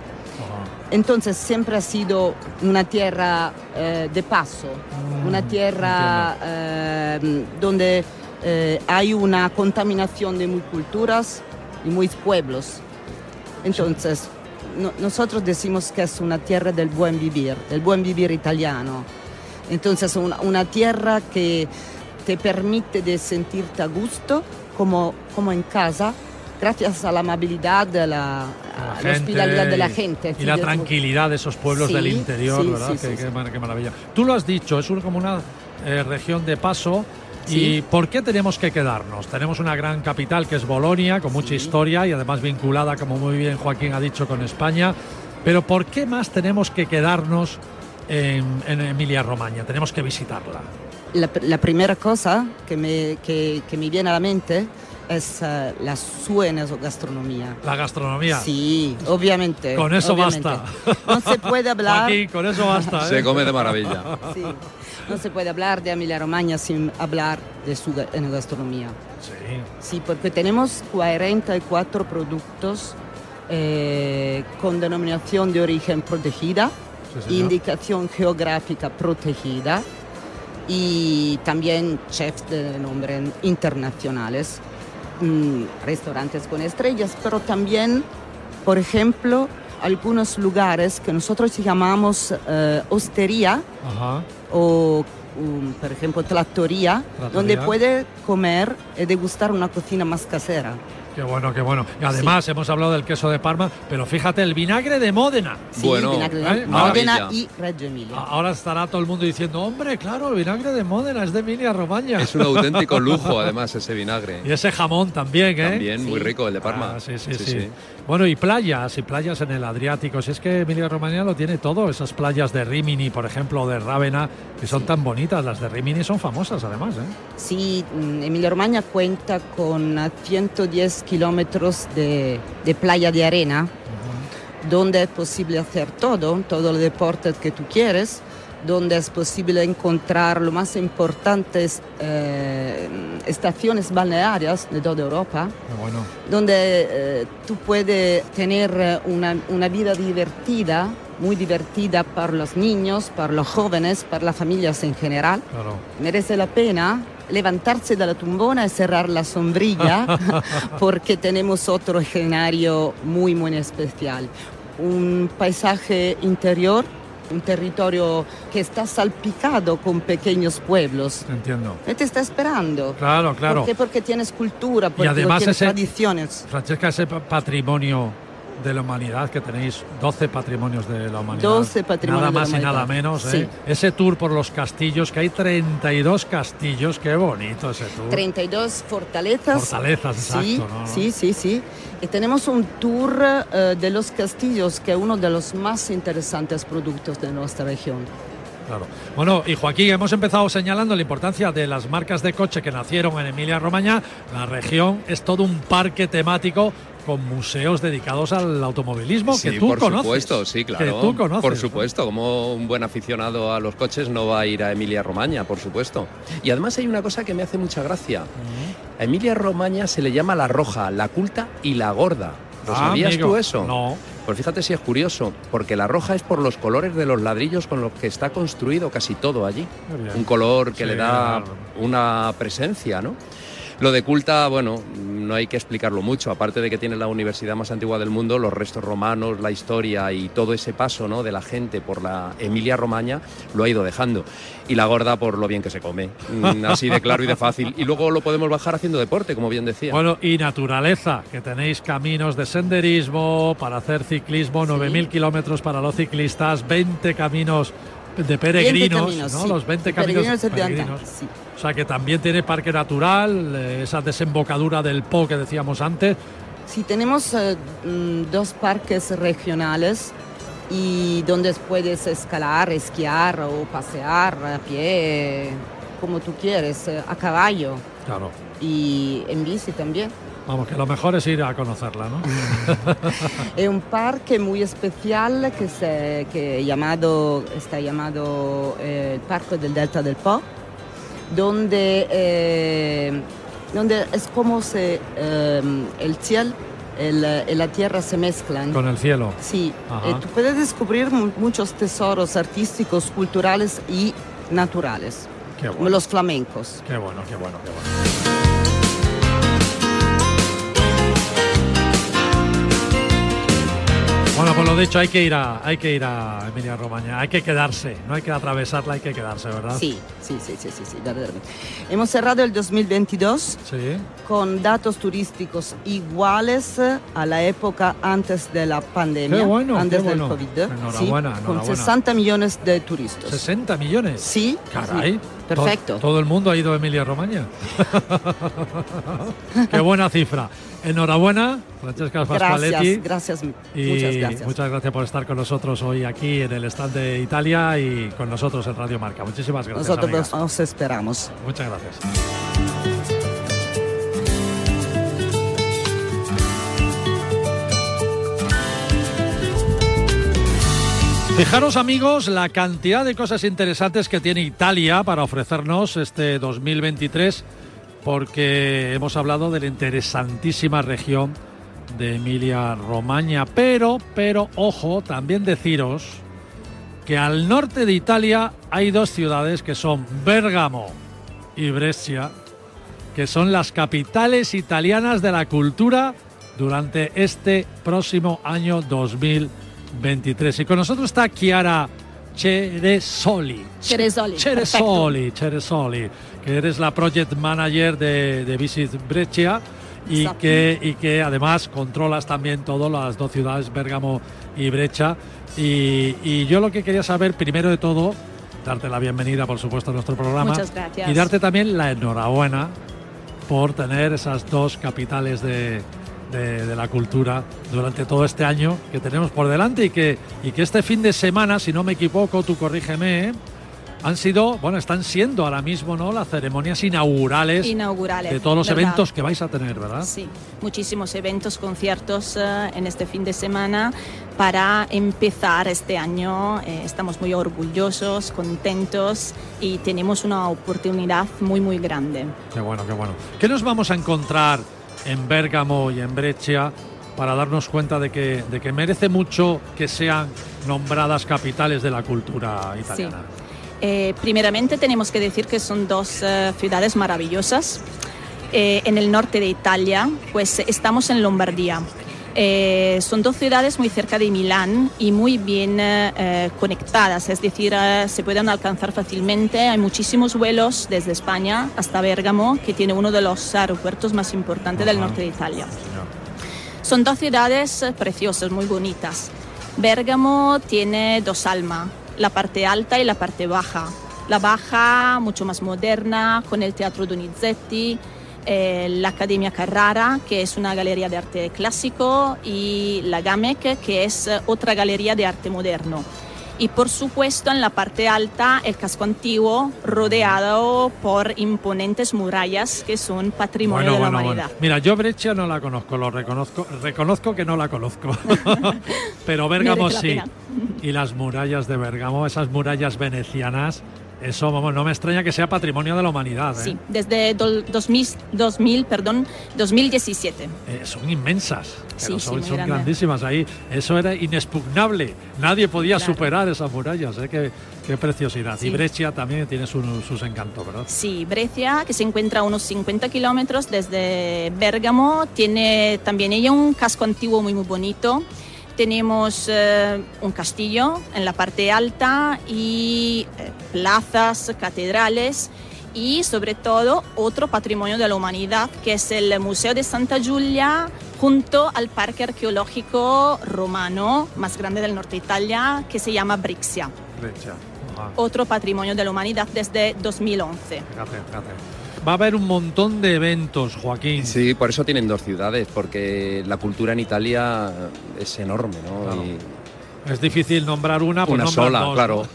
Entonces siempre ha sido una tierra eh, de paso, Mm, una tierra eh, donde eh, hay una contaminación de muy culturas y muy pueblos. Entonces, no- nosotros decimos que es una tierra del buen vivir, del buen vivir italiano. Entonces, una, una tierra que te permite de sentirte a gusto, como, como en casa, gracias a la amabilidad, de la, la hospitalidad de la gente. Y la tranquilidad de esos pueblos del interior, ¿verdad? qué, maravilla. Tú lo has dicho, es como una eh, región de paso. ¿Y por qué tenemos que quedarnos? Tenemos una gran capital que es Bolonia, con mucha historia y además vinculada, como muy bien Joaquín ha dicho, con España. Pero ¿por qué más tenemos que quedarnos en, Emilia-Romagna? Tenemos que visitarla. La, primera cosa que me, que, me viene a la mente es uh, la sua gastronomía. La gastronomía. Sí, obviamente. Con eso basta. No se puede hablar. Aquí, con eso basta. ¿eh? Se come de maravilla. Sí. No se puede hablar de Emilia Romagna sin hablar de su gastronomía. Sí. Sí, porque tenemos 44 productos eh, con denominación de origen protegida, indicación geográfica protegida y también chefs de nombre internacionales, restaurantes con estrellas, pero también, por ejemplo, algunos lugares que nosotros llamamos uh, hostería o, um, por ejemplo, trattoria, donde puede comer y degustar una cocina más casera. Qué bueno, qué bueno. Y además hemos hablado del queso de Parma, pero fíjate, el vinagre de Módena. Sí, bueno, vinagre de ¿Eh? Módena y Reggio Emilia. Ahora estará todo el mundo diciendo, hombre, claro, el vinagre de Módena es de Emilia Romagna. Es un auténtico lujo, además, ese vinagre. Y ese jamón también, ¿eh? También, muy rico, el de Parma. Ah, sí, sí, sí, Bueno, y playas, y playas en el Adriático. Si es que Emilia Romagna lo tiene todo, esas playas de Rimini, por ejemplo, o de Rávena, que son tan bonitas. Las de Rimini son famosas, además, ¿eh? Sí, mm, Emilia Romagna cuenta con 110 kilómetros de, playa de arena, donde es posible hacer todo, todo el deporte que tú quieres, donde es posible encontrar lo más importantes eh, estaciones balnearias de toda Europa, donde eh, tú puedes tener una, una vida divertida muy divertida para los niños, para los jóvenes, para las familias en general. Merece la pena levantarse de la tumbona y cerrar la sombrilla porque tenemos otro escenario muy, muy especial. Un paisaje interior un territorio que está salpicado con pequeños pueblos. Entiendo. Y te está esperando. Claro, claro. ¿Por qué? Porque tienes cultura, porque además tienes tradiciones. Francesca, ese patrimonio de la humanidad, que tenéis 12 patrimonios de la humanidad. 12 patrimonios Nada más y nada menos. ¿eh? Ese tour por los castillos, que hay 32 castillos, qué bonito ese tour. 32 fortalezas. Fortalezas, exacto. Sí, sí, sí, Y tenemos un tour eh, de los castillos, que es uno de los más interesantes productos de nuestra región. Claro. Bueno, y Joaquín, hemos empezado señalando la importancia de las marcas de coche que nacieron en Emilia Romagna. La región es todo un parque temático con museos dedicados al automovilismo que tú por conoces. supuesto, sí, claro. Que tú conoces. Por supuesto, como un buen aficionado a los coches no va a ir a Emilia Romagna, por supuesto. Y además hay una cosa que me hace mucha gracia. A Emilia Romagna se le llama la roja, la culta y la gorda. ¿Lo ah, sabías tú eso? No. Pues fíjate si es curioso, porque la roja es por los colores de los ladrillos con los que está construido casi todo allí. Un color que le da una presencia, ¿no? Lo de culta, bueno, no hay que explicarlo mucho, aparte de que tiene la universidad más antigua del mundo, los restos romanos, la historia y todo ese paso ¿no? de la gente por la Emilia Romagna lo ha ido dejando. Y la gorda por lo bien que se come, mm, así de claro y de fácil. Y luego lo podemos bajar haciendo deporte, como bien decía. Bueno, y naturaleza, que tenéis caminos de senderismo para hacer ciclismo, 9.000 kilómetros para los ciclistas, 20 caminos de peregrinos, ¿no? Los 20 caminos de peregrinos. O sea que también tiene parque natural, eh, esa desembocadura del Po que decíamos antes. Sí, tenemos eh, mm, dos parques regionales y donde puedes escalar, esquiar o pasear a pie, como tú quieres, eh, a caballo. Claro. Y en bici también. Vamos, que lo mejor es ir a conocerla, ¿no? es un parque muy especial que, se, que llamado, está llamado el Parque del Delta del Po donde, eh, donde es como si em, el cielo y la tierra se mezclan. Con el cielo. Sí, eh, tú puedes descubrir muchos tesoros artísticos, culturales y naturales. Como los flamencos. Qué bueno, qué bueno, qué bueno. Bueno, por lo dicho, hay que ir a, hay que ir a Emilia Romagna, hay que quedarse, no hay que atravesarla, hay que quedarse, ¿verdad? Sí, sí, sí, sí, sí, sí Hemos cerrado el 2022 con datos turísticos iguales a la época antes de la pandemia, antes del COVID. Enhorabuena, Con 60 millones de turistas. ¿60 millones? Sí. Caray. Perfecto. Todo, el mundo ha ido a Emilia Romagna. Qué buena cifra. Enhorabuena, Francesca Pasqualetti. Gracias, gracias, y muchas gracias. Muchas gracias por estar con nosotros hoy aquí en el stand de Italia y con nosotros en Radio Marca. Muchísimas gracias. Nosotros nos esperamos. Muchas gracias. Fijaros amigos la cantidad de cosas interesantes que tiene Italia para ofrecernos este 2023 porque hemos hablado de la interesantísima región de Emilia Romagna, pero, pero, ojo, también deciros que al norte de Italia hay dos ciudades que son Bérgamo y Brescia, que son las capitales italianas de la cultura durante este próximo año 2023. Y con nosotros está Chiara Ceresoli. Ceresoli. Ceresoli, Ceresoli, que eres la project manager de, de Visit Brescia y que, y que además controlas también todo, las dos ciudades, Bérgamo y Breccia. Y, y, yo lo que quería saber, primero de todo, darte la bienvenida, por supuesto, a nuestro programa. Muchas gracias. Y darte también la enhorabuena por tener esas dos capitales de, de, la cultura durante todo este año que tenemos por delante y que, y que este fin de semana, si no me equivoco, tú corrígeme, ¿eh? han sido, bueno, están siendo ahora mismo, ¿no? Las ceremonias inaugurales, inaugurales de todos los eventos que vais a tener, ¿verdad? Sí, muchísimos eventos, conciertos eh, en este fin de semana para empezar este año. Eh, estamos muy orgullosos, contentos y tenemos una oportunidad muy, muy grande. Qué bueno, qué bueno. ¿Qué nos vamos a encontrar en Bérgamo y en Breccia para darnos cuenta de que, de que merece mucho que sean nombradas capitales de la cultura italiana? Eh, primeramente tenemos que decir que son dos eh, ciudades maravillosas. Eh, en el norte de Italia, pues estamos en Lombardía. Son dos ciudades muy cerca de Milán y muy bien conectadas, es decir, se pueden alcanzar fácilmente. Hay muchísimos vuelos desde España hasta Bérgamo, que tiene uno de los aeropuertos más importantes del norte de Italia. Son dos ciudades preciosas, muy bonitas. Bérgamo tiene dos almas la parte alta y la parte baja. La baja, mucho más moderna, con el Teatro Donizetti, eh, la Academia Carrara, que es una galería de arte clásico, y la GAMEC, que es otra galería de arte moderno y por supuesto en la parte alta el casco antiguo rodeado por imponentes murallas que son patrimonio de la humanidad. Mira, yo Breccia no la conozco, lo reconozco, reconozco que no la conozco, pero Bérgamo sí. Y las murallas de Bérgamo, esas murallas venecianas, eso, vamos, no me extraña que sea patrimonio de la humanidad. ¿eh? Sí, desde 2000, 2000, perdón, 2017. Eh, son inmensas, son, grandísimas ahí. Eso era inexpugnable. Nadie podía superar esas murallas. ¿eh? Qué, qué, preciosidad. Y Brescia también tiene sus encantos, ¿verdad? Sí, Brescia, que se encuentra a unos 50 kilómetros desde Bérgamo, tiene también ella un casco antiguo muy, muy bonito tenemos eh, un castillo en la parte alta y eh, plazas, catedrales y sobre todo otro patrimonio de la humanidad que es el Museo de Santa Giulia junto al parque arqueológico romano más grande del norte de Italia que se llama Brixia. Otro patrimonio de la humanidad desde 2011 va a haber un montón de eventos, Joaquín. Sí, por eso tienen dos ciudades, porque la cultura en Italia es enorme, ¿no? Es difícil nombrar una, pues una sola, claro.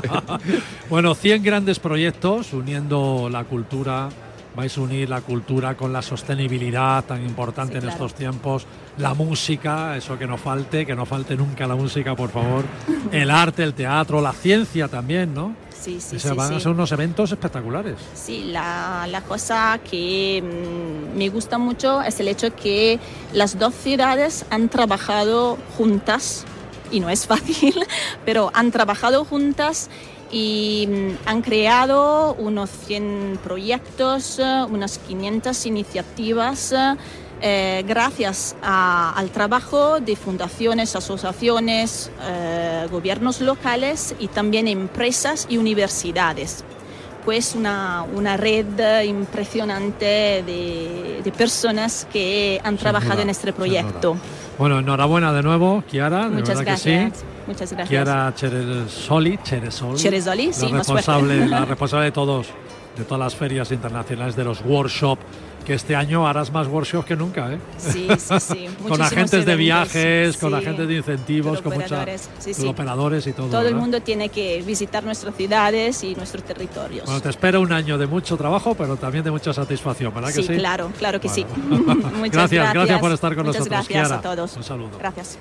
bueno, 100 grandes proyectos uniendo la cultura. Vais a unir la cultura con la sostenibilidad tan importante en estos tiempos, la música, eso que no falte, que no falte nunca la música, por favor, el arte, el teatro, la ciencia también, ¿no? Sí, sí, van a ser unos eventos espectaculares. Sí, la, la cosa que mm, me gusta mucho es el hecho que las dos ciudades han trabajado juntas, y no es fácil, pero han trabajado juntas y mm, han creado unos 100 proyectos, unas 500 iniciativas eh, gracias al trabajo de fundaciones, asociaciones, eh, gobiernos locales y también empresas y universidades. Pues una, una red impresionante de, personas que han trabajado en este proyecto. Bueno, enhorabuena de nuevo, Kiara. Muchas gracias. Muchas gracias. Kiara Cheresoli, Cheresoli, sí, la responsable, la responsable de todos, de todas las ferias internacionales, de los workshops que este año harás más workshops que nunca, ¿eh? Sí, sí, sí. con agentes de viajes, con agentes de incentivos, con muchos operadores y todo. Todo el mundo tiene que visitar nuestras ciudades y nuestros territorios. Bueno, te espera un año de mucho trabajo, pero también de mucha satisfacción, ¿verdad que sí? claro, claro que sí. Muchas gracias, gracias, por estar con Muchas nosotros. Gracias a todos. Un saludo. Gracias.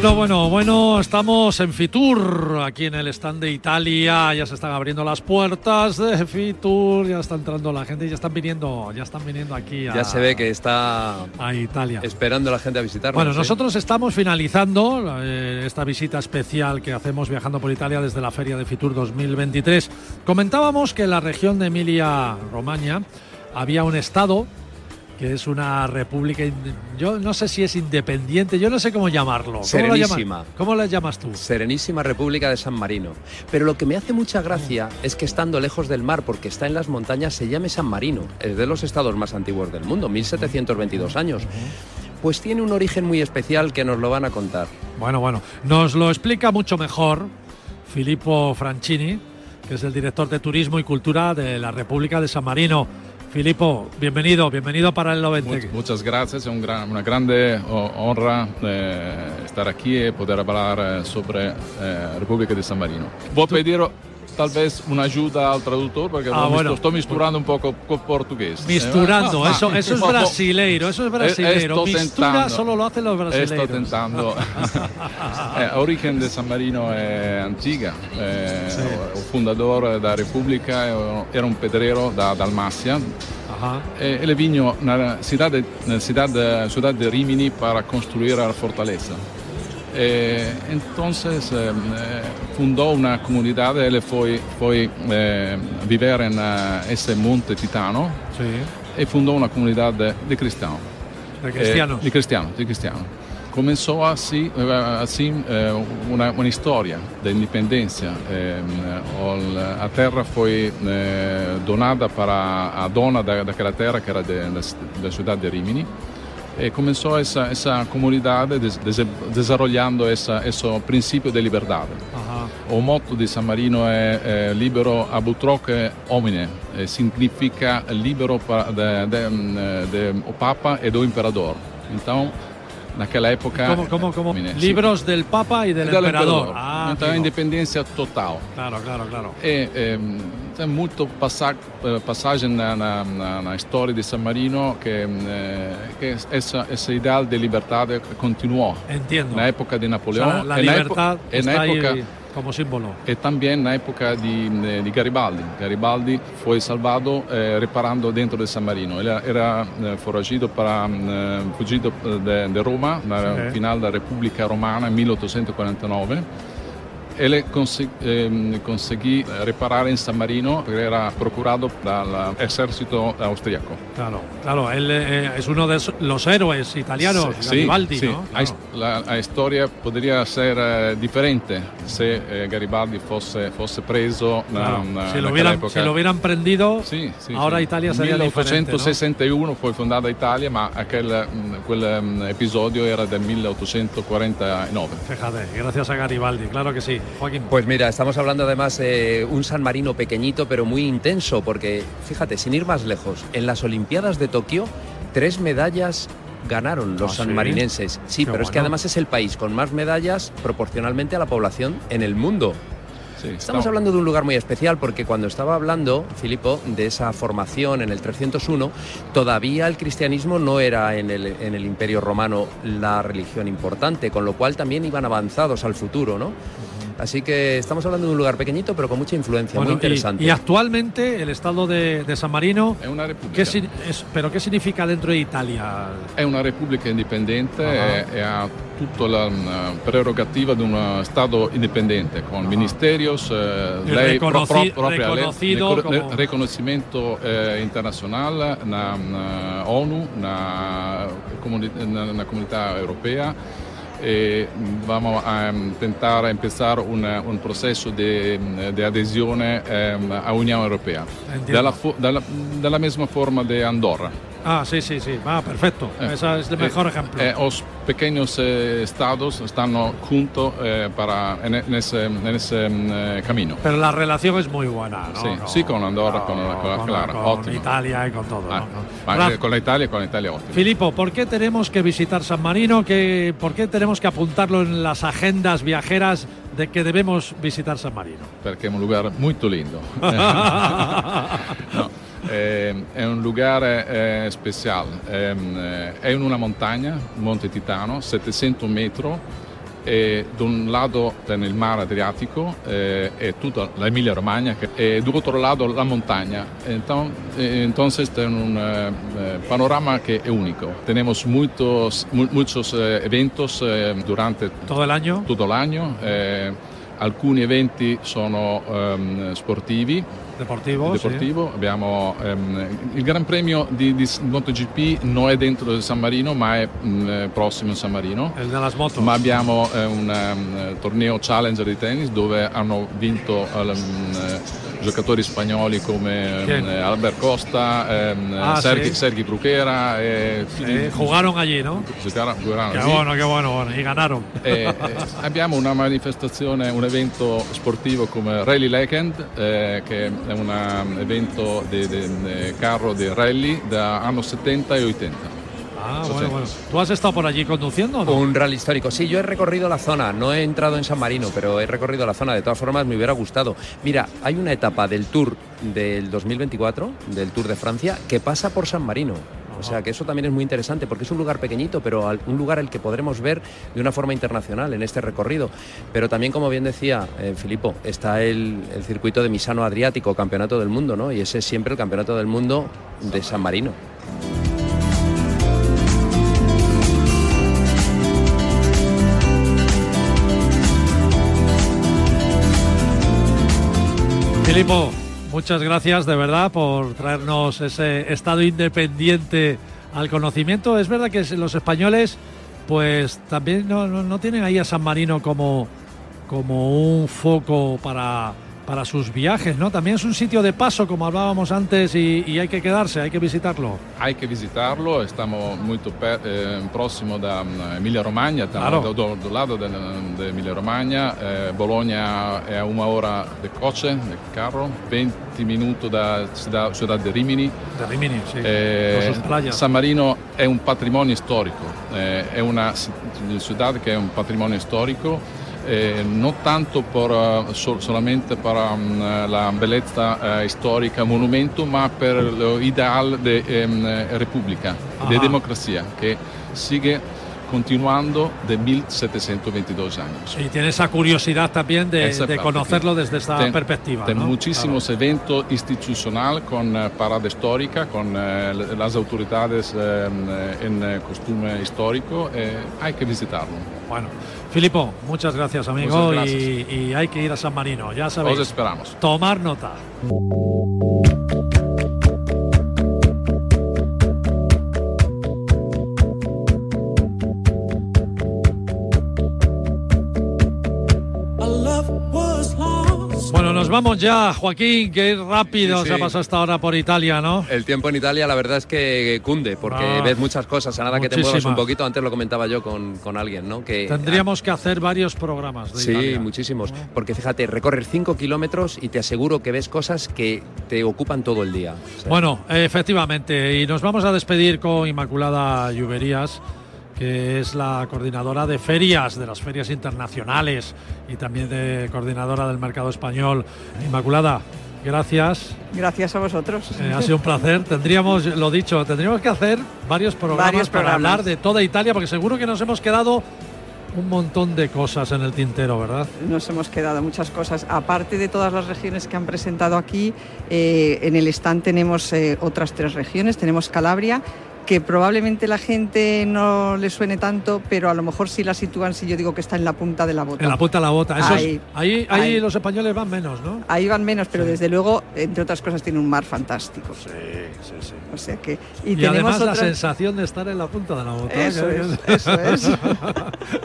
Bueno, bueno, bueno, estamos en Fitur, aquí en el stand de Italia, ya se están abriendo las puertas de Fitur, ya está entrando la gente, ya están viniendo, ya están viniendo aquí a, Ya se ve que está a Italia. Esperando la gente a visitarnos. Bueno, nosotros estamos finalizando eh, esta visita especial que hacemos viajando por Italia desde la Feria de Fitur 2023. Comentábamos que en la región de Emilia-Romagna había un estado que es una república, yo no sé si es independiente, yo no sé cómo llamarlo. ¿Cómo Serenísima. ¿Cómo la llamas tú? Serenísima República de San Marino. Pero lo que me hace mucha gracia es que estando lejos del mar, porque está en las montañas, se llame San Marino. Es de los estados más antiguos del mundo, 1722 años. Pues tiene un origen muy especial que nos lo van a contar. Bueno, bueno, nos lo explica mucho mejor Filippo Franchini, que es el director de Turismo y Cultura de la República de San Marino. Filippo, bienvenido, bienvenido para el 90. Muchas gracias, es una grande honra eh, estar aquí y poder hablar eh, sobre eh, República de San Marino. Voy a pedir tal vez una ayuda al traductor porque ah, bueno. estoy misturando un poco con portugués. Misturando, eso, eso es brasileiro, eso es brasileiro. Mistura solo lo hacen los brasileiros. Estoy tentando. eh, origen de San Marino es antigua. Eh, sí. El fundador de la República era un pedrero de Dalmacia. Ajá. E cidade, na cidade, cidade de Rimini para construir a fortaleza. Eh, entonces eh, fundó una comunidad, él fue, fue eh, vivir en uh, ese monte Titano sí. y fundó una comunidad de, de cristianos. De cristianos. de cristianos, de cristianos. Comenzó así, así una, una, historia de independencia. la tierra fue donada para a dona daquela terra que era da cidade de Rimini. E começou essa, essa comunidade des, des, esse princípio de liberdade. Uhum. O motto de San Marino é, libero ab utroque homine, significa libero de, de, de, o Papa e do Imperador. Então, naquela época. Como, como, como libros del Papa e del, del Emperador. emperador. Ah, então, digo. independência total. Claro, claro, claro. E, e, tem muito passa, passagem na, na, na, história de San Marino que, eh, que essa, esse ideal de liberdade continuou. Entendo. Na época de Napoleão. O sea, la libertad e está na época, ahí como símbolo. E também na época de, de Garibaldi. Garibaldi foi salvado eh, reparando dentro de San Marino. Ele era eh, foragido para eh, fugido de, de Roma na Sì. final da Repubblica Romana nel 1849 ele eh, conseguì reparare in San Marino perché era procurato dall'esercito austriaco. Claro, claro, él eh, es uno de los héroes italianos, Sí, Garibaldi, sí. ¿no? La, la- la storia podría ser eh, differente se eh, Garibaldi fosse, fosse preso na- Claro. na- si, lo hubieran, si lo hubieran prendido, sì, ahora. Italia sería diferente. ¿no? 1861 fu fondata Italia, ma aquel, quel mm, episodio era del 1849. Fíjate, gracias a Garibaldi, claro que sí. Joaquín. Pues mira, estamos hablando además de un San Marino pequeñito pero muy intenso, porque fíjate, sin ir más lejos, en las Olimpiadas de Tokio, tres medallas ganaron los ¿Ah, sanmarinenses. Sí, pero es que además es el país con más medallas proporcionalmente a la población en el mundo. Sí, Estamos no. hablando de un lugar muy especial porque cuando estaba hablando, Filipo, de esa formación en el 301, todavía el cristianismo no era en el, en el Imperio Romano la religión importante, con lo cual también iban avanzados al futuro, ¿no? Así que estamos hablando de un lugar pequeñito, pero con mucha influencia, muy interesante. Y, actualmente el estado de, San Marino, es una república. ¿pero qué significa dentro de Italia? Es una república independiente y ha toda la prerrogativa de un Estado independiente, con ministerios, eh, ley reconocido reconocimiento eh, internacional, na, ONU, na, la comunidad europea e vamos a intentar empezar una, un proceso de, de adesión eh, a Unión Europea, de la, de, la, de la misma forma de Andorra. Ah, sí, sí, sí, va, perfecto. Eh, Ese es el mejor eh, ejemplo. Eh, los pequeños eh, estados están juntos para, en, en, ese, en ese mm, camino. Pero la relación es muy buena, ¿no? Sí, sí con Andorra, con, con, claro, con Italia y con todo. Ah. Con la Italia con Italia ótimo. Filippo, ¿por qué tenemos que visitar San Marino? ¿Qué, ¿Por qué tenemos que apuntarlo en las agendas viajeras de que debemos visitar San Marino? Porque es un lugar muy lindo. no. Eh, è un lugar eh, speciale, eh, è in una montagna, Monte Titano, 700 metri, e da un lato nel mare Adriatico eh, e tutta la Emilia Romagna e dall'altro lato la montagna. Entonces es un eh, panorama que es único. Tenemos muchos, muchos eh, eventos durante el año. Tutto l'anno. alcuni eventi sono um, sportivi Deportivo, deportivo. Sì. abbiamo um, il Gran Premio di, di, MotoGP non è dentro San Marino ma è um, prossimo in San Marino ma abbiamo um, un um, torneo Challenger di tennis dove hanno vinto um, giocatori spagnoli come um, Albert Costa, ah, Sergi, sí. Sergi Bruchera eh, eh, jugaron allí ¿no? Jugaron, jugaron qué allí. bueno, qué bueno, bueno, y ganaron eh, eh, abbiamo una manifestazione un evento sportivo come Rally Legend eh, che è un evento de carro de rally de años 70 y 80. Ah, bueno, bueno. ¿Tú has estado por allí conduciendo? ¿no? Un rally histórico. Sí, yo he recorrido la zona. No he entrado en San Marino, pero he recorrido la zona. De todas formas, me hubiera gustado. Mira, hay una etapa del Tour del 2024, del Tour de Francia, que pasa por San Marino. O sea que eso también es muy interesante porque es un lugar pequeñito, pero un lugar al que podremos ver de una forma internacional en este recorrido. Pero también, como bien decía eh, Filippo, está el, circuito de Misano Adriático, Campeonato del Mundo, ¿no? Y ese es siempre el Campeonato del Mundo de San Marino. Filippo, Muchas gracias de verdad por traernos ese estado independiente al conocimiento. Es verdad que los españoles pues también no, no tienen ahí a San Marino como, como un foco para para sus viajes, ¿no? También es un sitio de paso, como hablábamos antes, y, hay que quedarse, hay que visitarlo. Hay que visitarlo, estamos muy eh, próximos de mm, Emilia Romagna, estamos claro. do, lado de, Emilia Romagna, eh, Bologna es a una hora de coche, de carro, 20 minutos de ciudad, ciudad de Rimini. De Rimini, sí. Eh, San Marino es un patrimonio histórico, eh, es una ciudad que es un patrimonio histórico eh, no tanto por, uh, sol, solamente para um, la bellezza uh, histórica, monumento, ma per l'ideale di um, repubblica, di democrazia, che sigue continuando de 1722 años. Y tiene esa curiosidad también de, de conocerlo desde esta ten, perspectiva. Ten ¿no? muchísimos claro. eventos institucionales con uh, parada histórica, con uh, las autoridades uh, en costume histórico. hay que visitarlo. Bueno. Filippo, muchas gracias, amigo. Y, y, hay que ir a San Marino, ya sabéis. Os esperamos. Tomar nota. Vamos ya, Joaquín, que rápido se ha pasado esta hora por Italia, ¿no? El tiempo en Italia, la verdad es que cunde, porque ah. ves muchas cosas. A nada que te muevas un poquito, antes lo comentaba yo con, con alguien, ¿no? Que, Tendríamos que hacer varios programas. De sí, muchísimos. Porque fíjate, recorrer 5 kilómetros y te aseguro que ves cosas que te ocupan todo el día. Bueno, efectivamente. Y nos vamos a despedir con Inmaculada Lluverías que es la coordinadora de ferias, de las ferias internacionales y también de coordinadora del mercado español. Inmaculada, gracias. Gracias a vosotros. Eh, ha sido un placer. Tendríamos, lo dicho, tendríamos que hacer varios programas, para hablar de toda Italia, porque seguro que nos hemos quedado un montón de cosas en el tintero, ¿verdad? Nos hemos quedado muchas cosas. Aparte de todas las regiones que han presentado aquí, eh, en el stand tenemos eh, otras tres regiones. Tenemos Calabria, que probablemente la gente no le suene tanto, pero a lo mejor sí la sitúan si yo digo que está en la punta de la bota. En la punta de la bota. ahí, ahí, los españoles van menos, ¿no? Ahí van menos, pero desde luego, entre otras cosas, tiene un mar fantástico. Sí, sí, sí. O sea que... Y, además la sensación de estar en la punta de la bota. Eso es, eso es.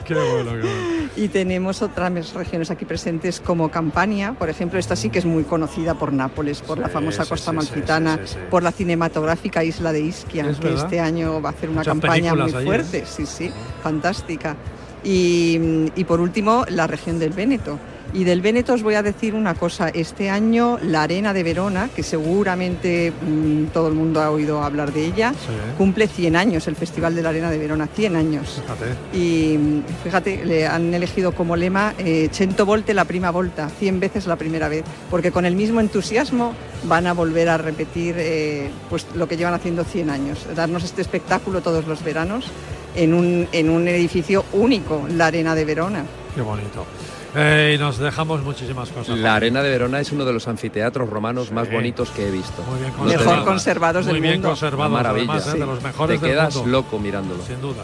qué bueno, qué bueno. Y tenemos otras regiones aquí presentes como Campania, por ejemplo, esta sí que es muy conocida por Nápoles, por la famosa Costa Malfitana, por la cinematográfica isla de Ischia, que este este año va a hacer una campaña muy fuerte, sí, sí, fantástica. Y, y, por último, la región del Véneto. Y del Véneto os voy a decir una cosa, este año la Arena de Verona, que seguramente mm, todo el mundo ha oído hablar de ella, cumple 100 años, el Festival de la Arena de Verona, 100 años. Fíjate. Y mm, fíjate, le han elegido como lema eh, Cento volte la prima volta, 100 veces la primera vez, porque con el mismo entusiasmo van a volver a repetir eh, pues, lo que llevan haciendo 100 años, darnos este espectáculo todos los veranos en un, en un edificio único, la Arena de Verona. Qué bonito. Eh, y nos dejamos muchísimas cosas. La Arena de Verona es uno de los anfiteatros romanos más bonitos que he visto. Muy bien conservados. Mejor conservados Muy bien conservados, maravilla. ¿eh? de los mejores Te quedas loco mirándolo. Sin duda.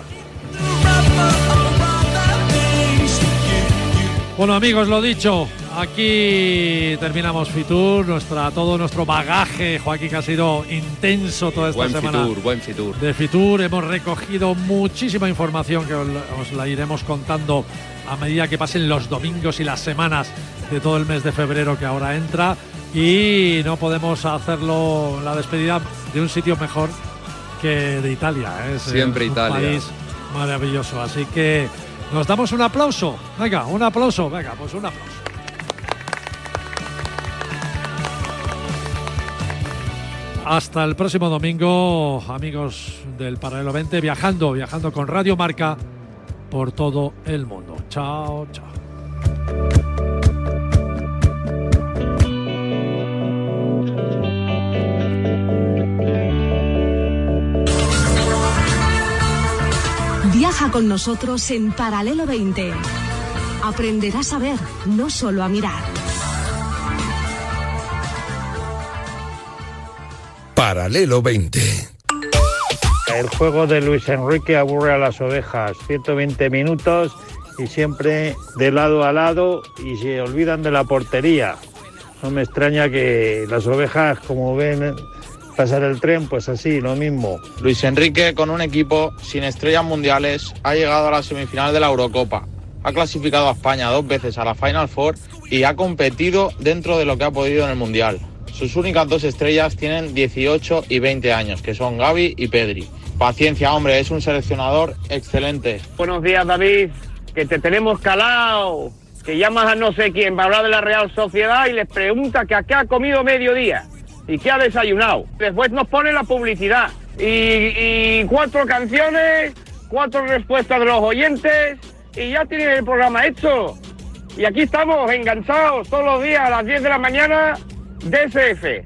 Bueno amigos, lo dicho, aquí terminamos Fitur, nuestra, todo nuestro bagaje, Joaquín, que ha sido intenso toda esta buen semana. Fitur, buen Fitur. De Fitur hemos recogido muchísima información que os la iremos contando a medida que pasen los domingos y las semanas de todo el mes de febrero que ahora entra. Y no podemos hacerlo la despedida de un sitio mejor que de Italia. ¿eh? Es Siempre un Italia. país maravilloso. Así que nos damos un aplauso. Venga, un aplauso. Venga, pues un aplauso. Hasta el próximo domingo, amigos del Paralelo 20, viajando, viajando con Radio Marca por todo el mundo. Chao, chao. Viaja con nosotros en Paralelo 20. Aprenderás a ver, no solo a mirar. Paralelo 20. El juego de Luis Enrique aburre a las ovejas. 120 minutos y siempre de lado a lado y se olvidan de la portería. No me extraña que las ovejas, como ven pasar el tren, pues así, lo mismo. Luis Enrique, con un equipo sin estrellas mundiales, ha llegado a la semifinal de la Eurocopa. Ha clasificado a España dos veces a la Final Four y ha competido dentro de lo que ha podido en el Mundial. Sus únicas dos estrellas tienen 18 y 20 años, que son Gaby y Pedri. Paciencia, hombre, es un seleccionador excelente. Buenos días, David. Que te tenemos calado. Que llamas a no sé quién para hablar de la Real Sociedad y les pregunta que a qué ha comido mediodía y qué ha desayunado. Después nos pone la publicidad. Y, cuatro canciones, cuatro respuestas de los oyentes y ya tienen el programa hecho. Y aquí estamos enganchados todos los días a las 10 de la mañana, DSF.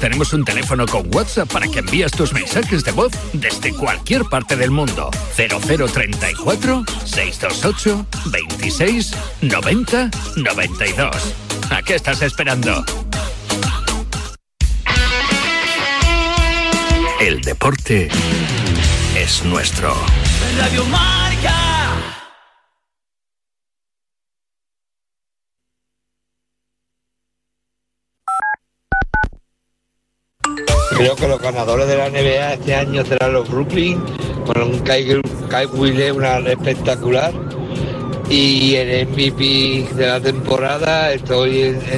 Tenemos un teléfono con WhatsApp para que envíes tus mensajes de voz desde cualquier parte del mundo. 0034 628 26 90 92. ¿A qué estás esperando? El deporte es nuestro. Radio Marca. Creo que los ganadores de la NBA este año serán los Brooklyn, con un Kai, Kai Williams espectacular. Y el MVP de la temporada estoy en-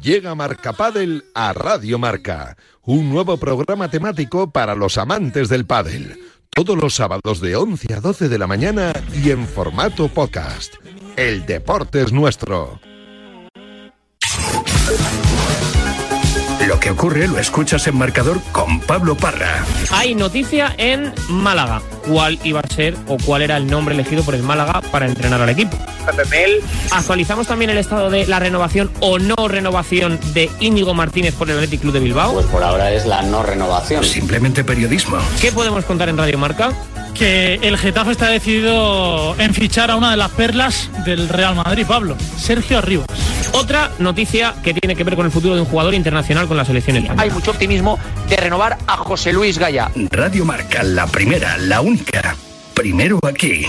Llega Marca Padel a Radio Marca, un nuevo programa temático para los amantes del pádel. Todos los sábados de 11 a 12 de la mañana y en formato podcast. El deporte es nuestro. Lo que ocurre lo escuchas en marcador con Pablo Parra. Hay noticia en Málaga. ¿Cuál iba a ser o cuál era el nombre elegido por el Málaga para entrenar al equipo? Actualizamos también el estado de la renovación o no renovación de Íñigo Martínez por el Athletic Club de Bilbao. Pues por ahora es la no renovación. Simplemente periodismo. ¿Qué podemos contar en Radio Marca? Que el Getafe está decidido en fichar a una de las perlas del Real Madrid, Pablo, Sergio Arribas. Otra noticia que tiene que ver con el futuro de un jugador internacional con la selección española. Hay mucho optimismo de renovar a José Luis Gaya. Radio Marca, la primera, la única. Primero aquí.